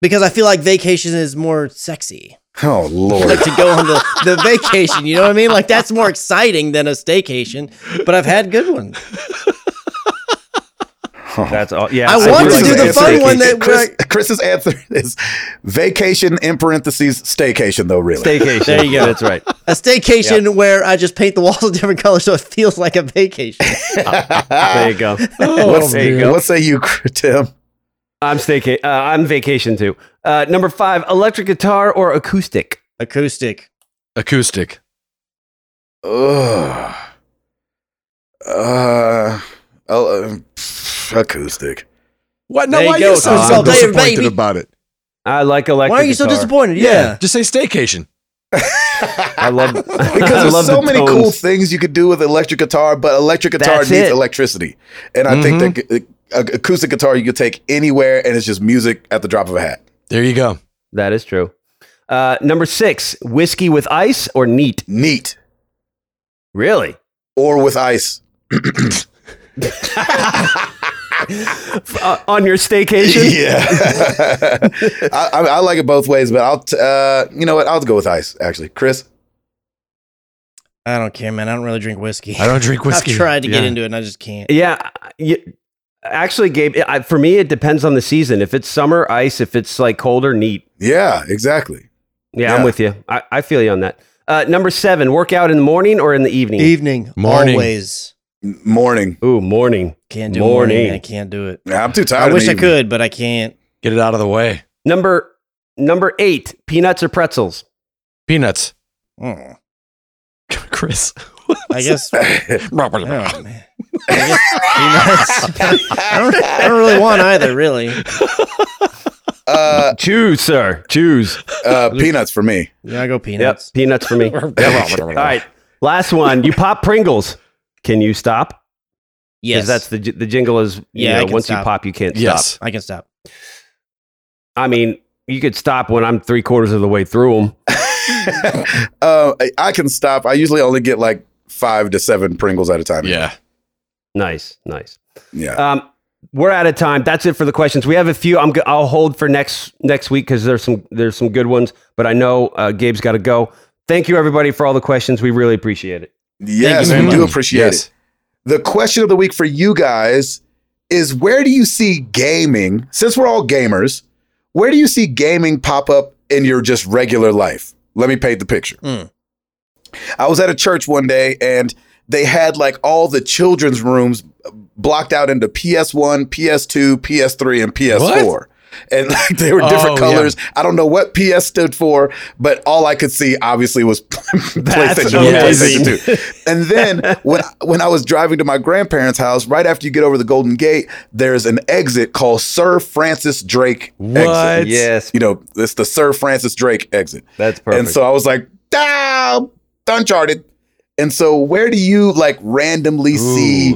Because I feel like vacation is more sexy. Oh Lord. Like to go on the, the vacation, you know what I mean? Like that's more exciting than a staycation. But I've had good ones. That's all. Yeah. I do want to like do the that. fun one that Chris, where- Chris's answer is vacation in parentheses staycation though really. Staycation. There you go. That's right. a staycation where I just paint the walls a different color so it feels like a vacation. There you go. What's, there you go. what say you, Tim? I'm stayca- uh, I'm vacation too. Uh, number five: electric guitar or acoustic. Acoustic. Acoustic. Ugh. Uh, oh, uh, acoustic. What? No, There you why are go. you so Consult later, disappointed baby. about it? I like electric. Why are you so guitar. disappointed? Yeah. Just say staycation. I love because I there's love so the many tones. cool things you could do with electric guitar, but electric guitar That's needs it. electricity, and I think that uh, a- acoustic guitar you could take anywhere, and it's just music at the drop of a hat. There you go. That is true. Uh, number six: whiskey with ice or neat. Neat Really? or with ice. Uh, on your staycation? Yeah, I, I, I like it both ways, but I'll t- uh, you know what? I'll go with ice. Actually, Chris. I don't care, man. I don't really drink whiskey. I don't drink whiskey. I've tried to get into it and I just can't. Yeah. you- actually, Gabe, I, for me, it depends on the season. If it's summer, ice. If it's like cold or neat. Yeah, exactly. Yeah, I'm with you. I, I feel you on that. Uh, number seven: workout in the morning or in the evening. Evening. Morning. Always. Morning. Ooh, morning. Can't do Morning. morning. I can't do it. Yeah, I'm too tired. I wish the I could, but I can't. Get it out of the way. Number number eight: peanuts or pretzels. Peanuts. Mm. Chris. I guess. Oh, man. I guess peanuts. I don't, I don't really want either, really. Uh, Choose, sir. Choose. uh, peanuts for me. Yeah, I go Yep, peanuts. peanuts for me. All right, last one. You pop Pringles. Can you stop? Yes. That's the the jingle is. Yeah, I know, can once you pop, you can't Yes. stop. I can stop. I mean, you could stop when I'm three quarters of the way through them. uh, I- I can stop. I usually only get like five to seven Pringles at a time. Yeah. Nice, nice. Yeah. Um, we're out of time. That's it for the questions. We have a few. I'm. go- I'll hold for next next week because there's some there's some good ones. But I know uh, Gabe's got to go. Thank you everybody for all the questions. We really appreciate it. yes, very we do appreciate Yes. it. The question of the week for you guys is where do you see gaming, since we're all gamers, where do you see gaming pop up in your just regular life? Let me paint the picture. Mm. I was at a church one day and they had like all the children's rooms blocked out into PS1, PS2, PS3, and PS4. And like they were different Oh, yeah. colors. I don't know what PS stood for, but all I could see obviously was PlayStation, one, amazing. PlayStation 2. And then when when I was driving to my grandparents' house, right after you get over the Golden Gate, there's an exit called Sir Francis Drake exit. What? Yes, You know, it's the Sir Francis Drake exit. that's perfect. And so I was like, ah, Uncharted. And so where do you like randomly see,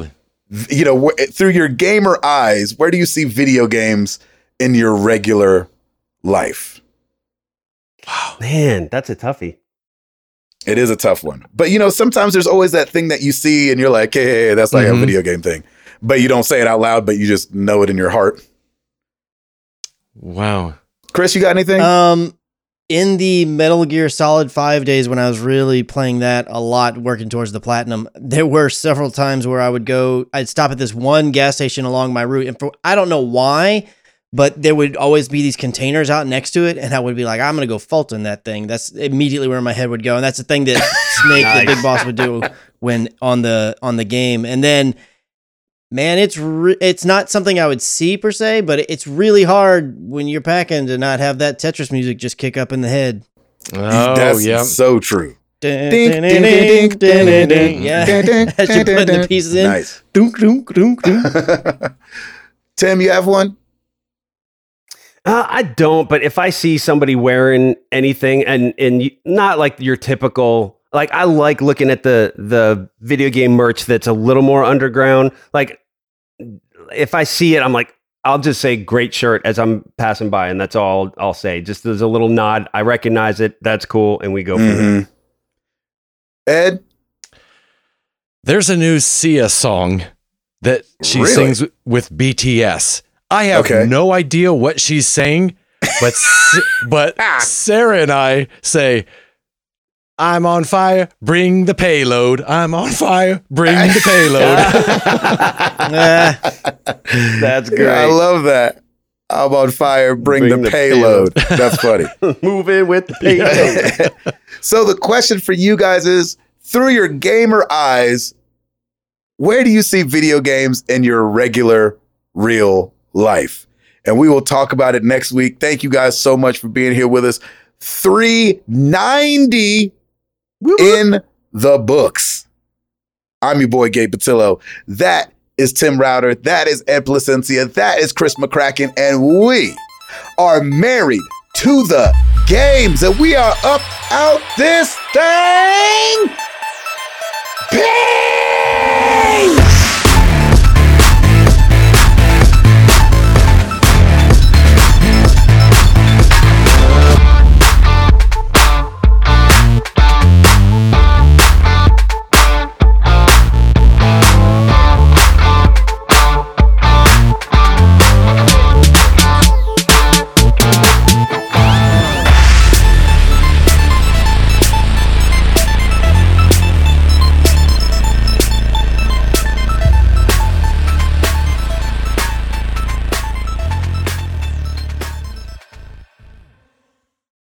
you know, wh- through your gamer eyes, where do you see video games in your regular life? Wow. Man, that's a toughie. It is a tough one. But you know, sometimes there's always that thing that you see and you're like, hey, hey, hey, that's like a Mhm. video game thing. But you don't say it out loud, but you just know it in your heart. Wow. Chris, you got anything? Um, in the Metal Gear Solid 5 days when I was really playing that a lot, working towards the platinum, there were several times where I would go, I'd stop at this one gas station along my route. And for, I don't know why, but there would always be these containers out next to it, and I would be like, I'm gonna go Fulton that thing. That's immediately where my head would go, and that's the thing that Snake, the big boss, would do when on the on the game. And then, man, it's re- it's not something I would see per se, but it's really hard when you're packing to not have that Tetris music just kick up in the head. Oh, That's yeah. so true. Yeah, as you're putting the pieces in. Nice. Dunk, dunk, dunk, dunk. Tim, you have one? Uh, I don't, but if I see somebody wearing anything and and you, not like your typical like I like looking at the the video game merch that's a little more underground. Like if I see it, I'm like I'll just say great shirt as I'm passing by, and that's all I'll say. Just as a little nod, I recognize it. That's cool, and we go. from there. Mhm. Ed? There's a new Sia song that she Really? sings with BTS. I have Okay. no idea what she's saying, but but Sarah and I say, "I'm on fire, bring the payload. I'm on fire, bring the payload." That's Yeah, I love that. I'm on fire. Bring, Bring the, the payload. That's funny. Moving with the payload. so the question for you guys is through your gamer eyes, where do you see video games in your regular real life? And we will talk about it next week. Thank you guys so much for being here with us. 390 in the books. I'm your boy Gabe Patillo. That is Tim Ryder. That is Ed Placencia. That is Chris McCracken. And we are married to the games. And we are up out this thing.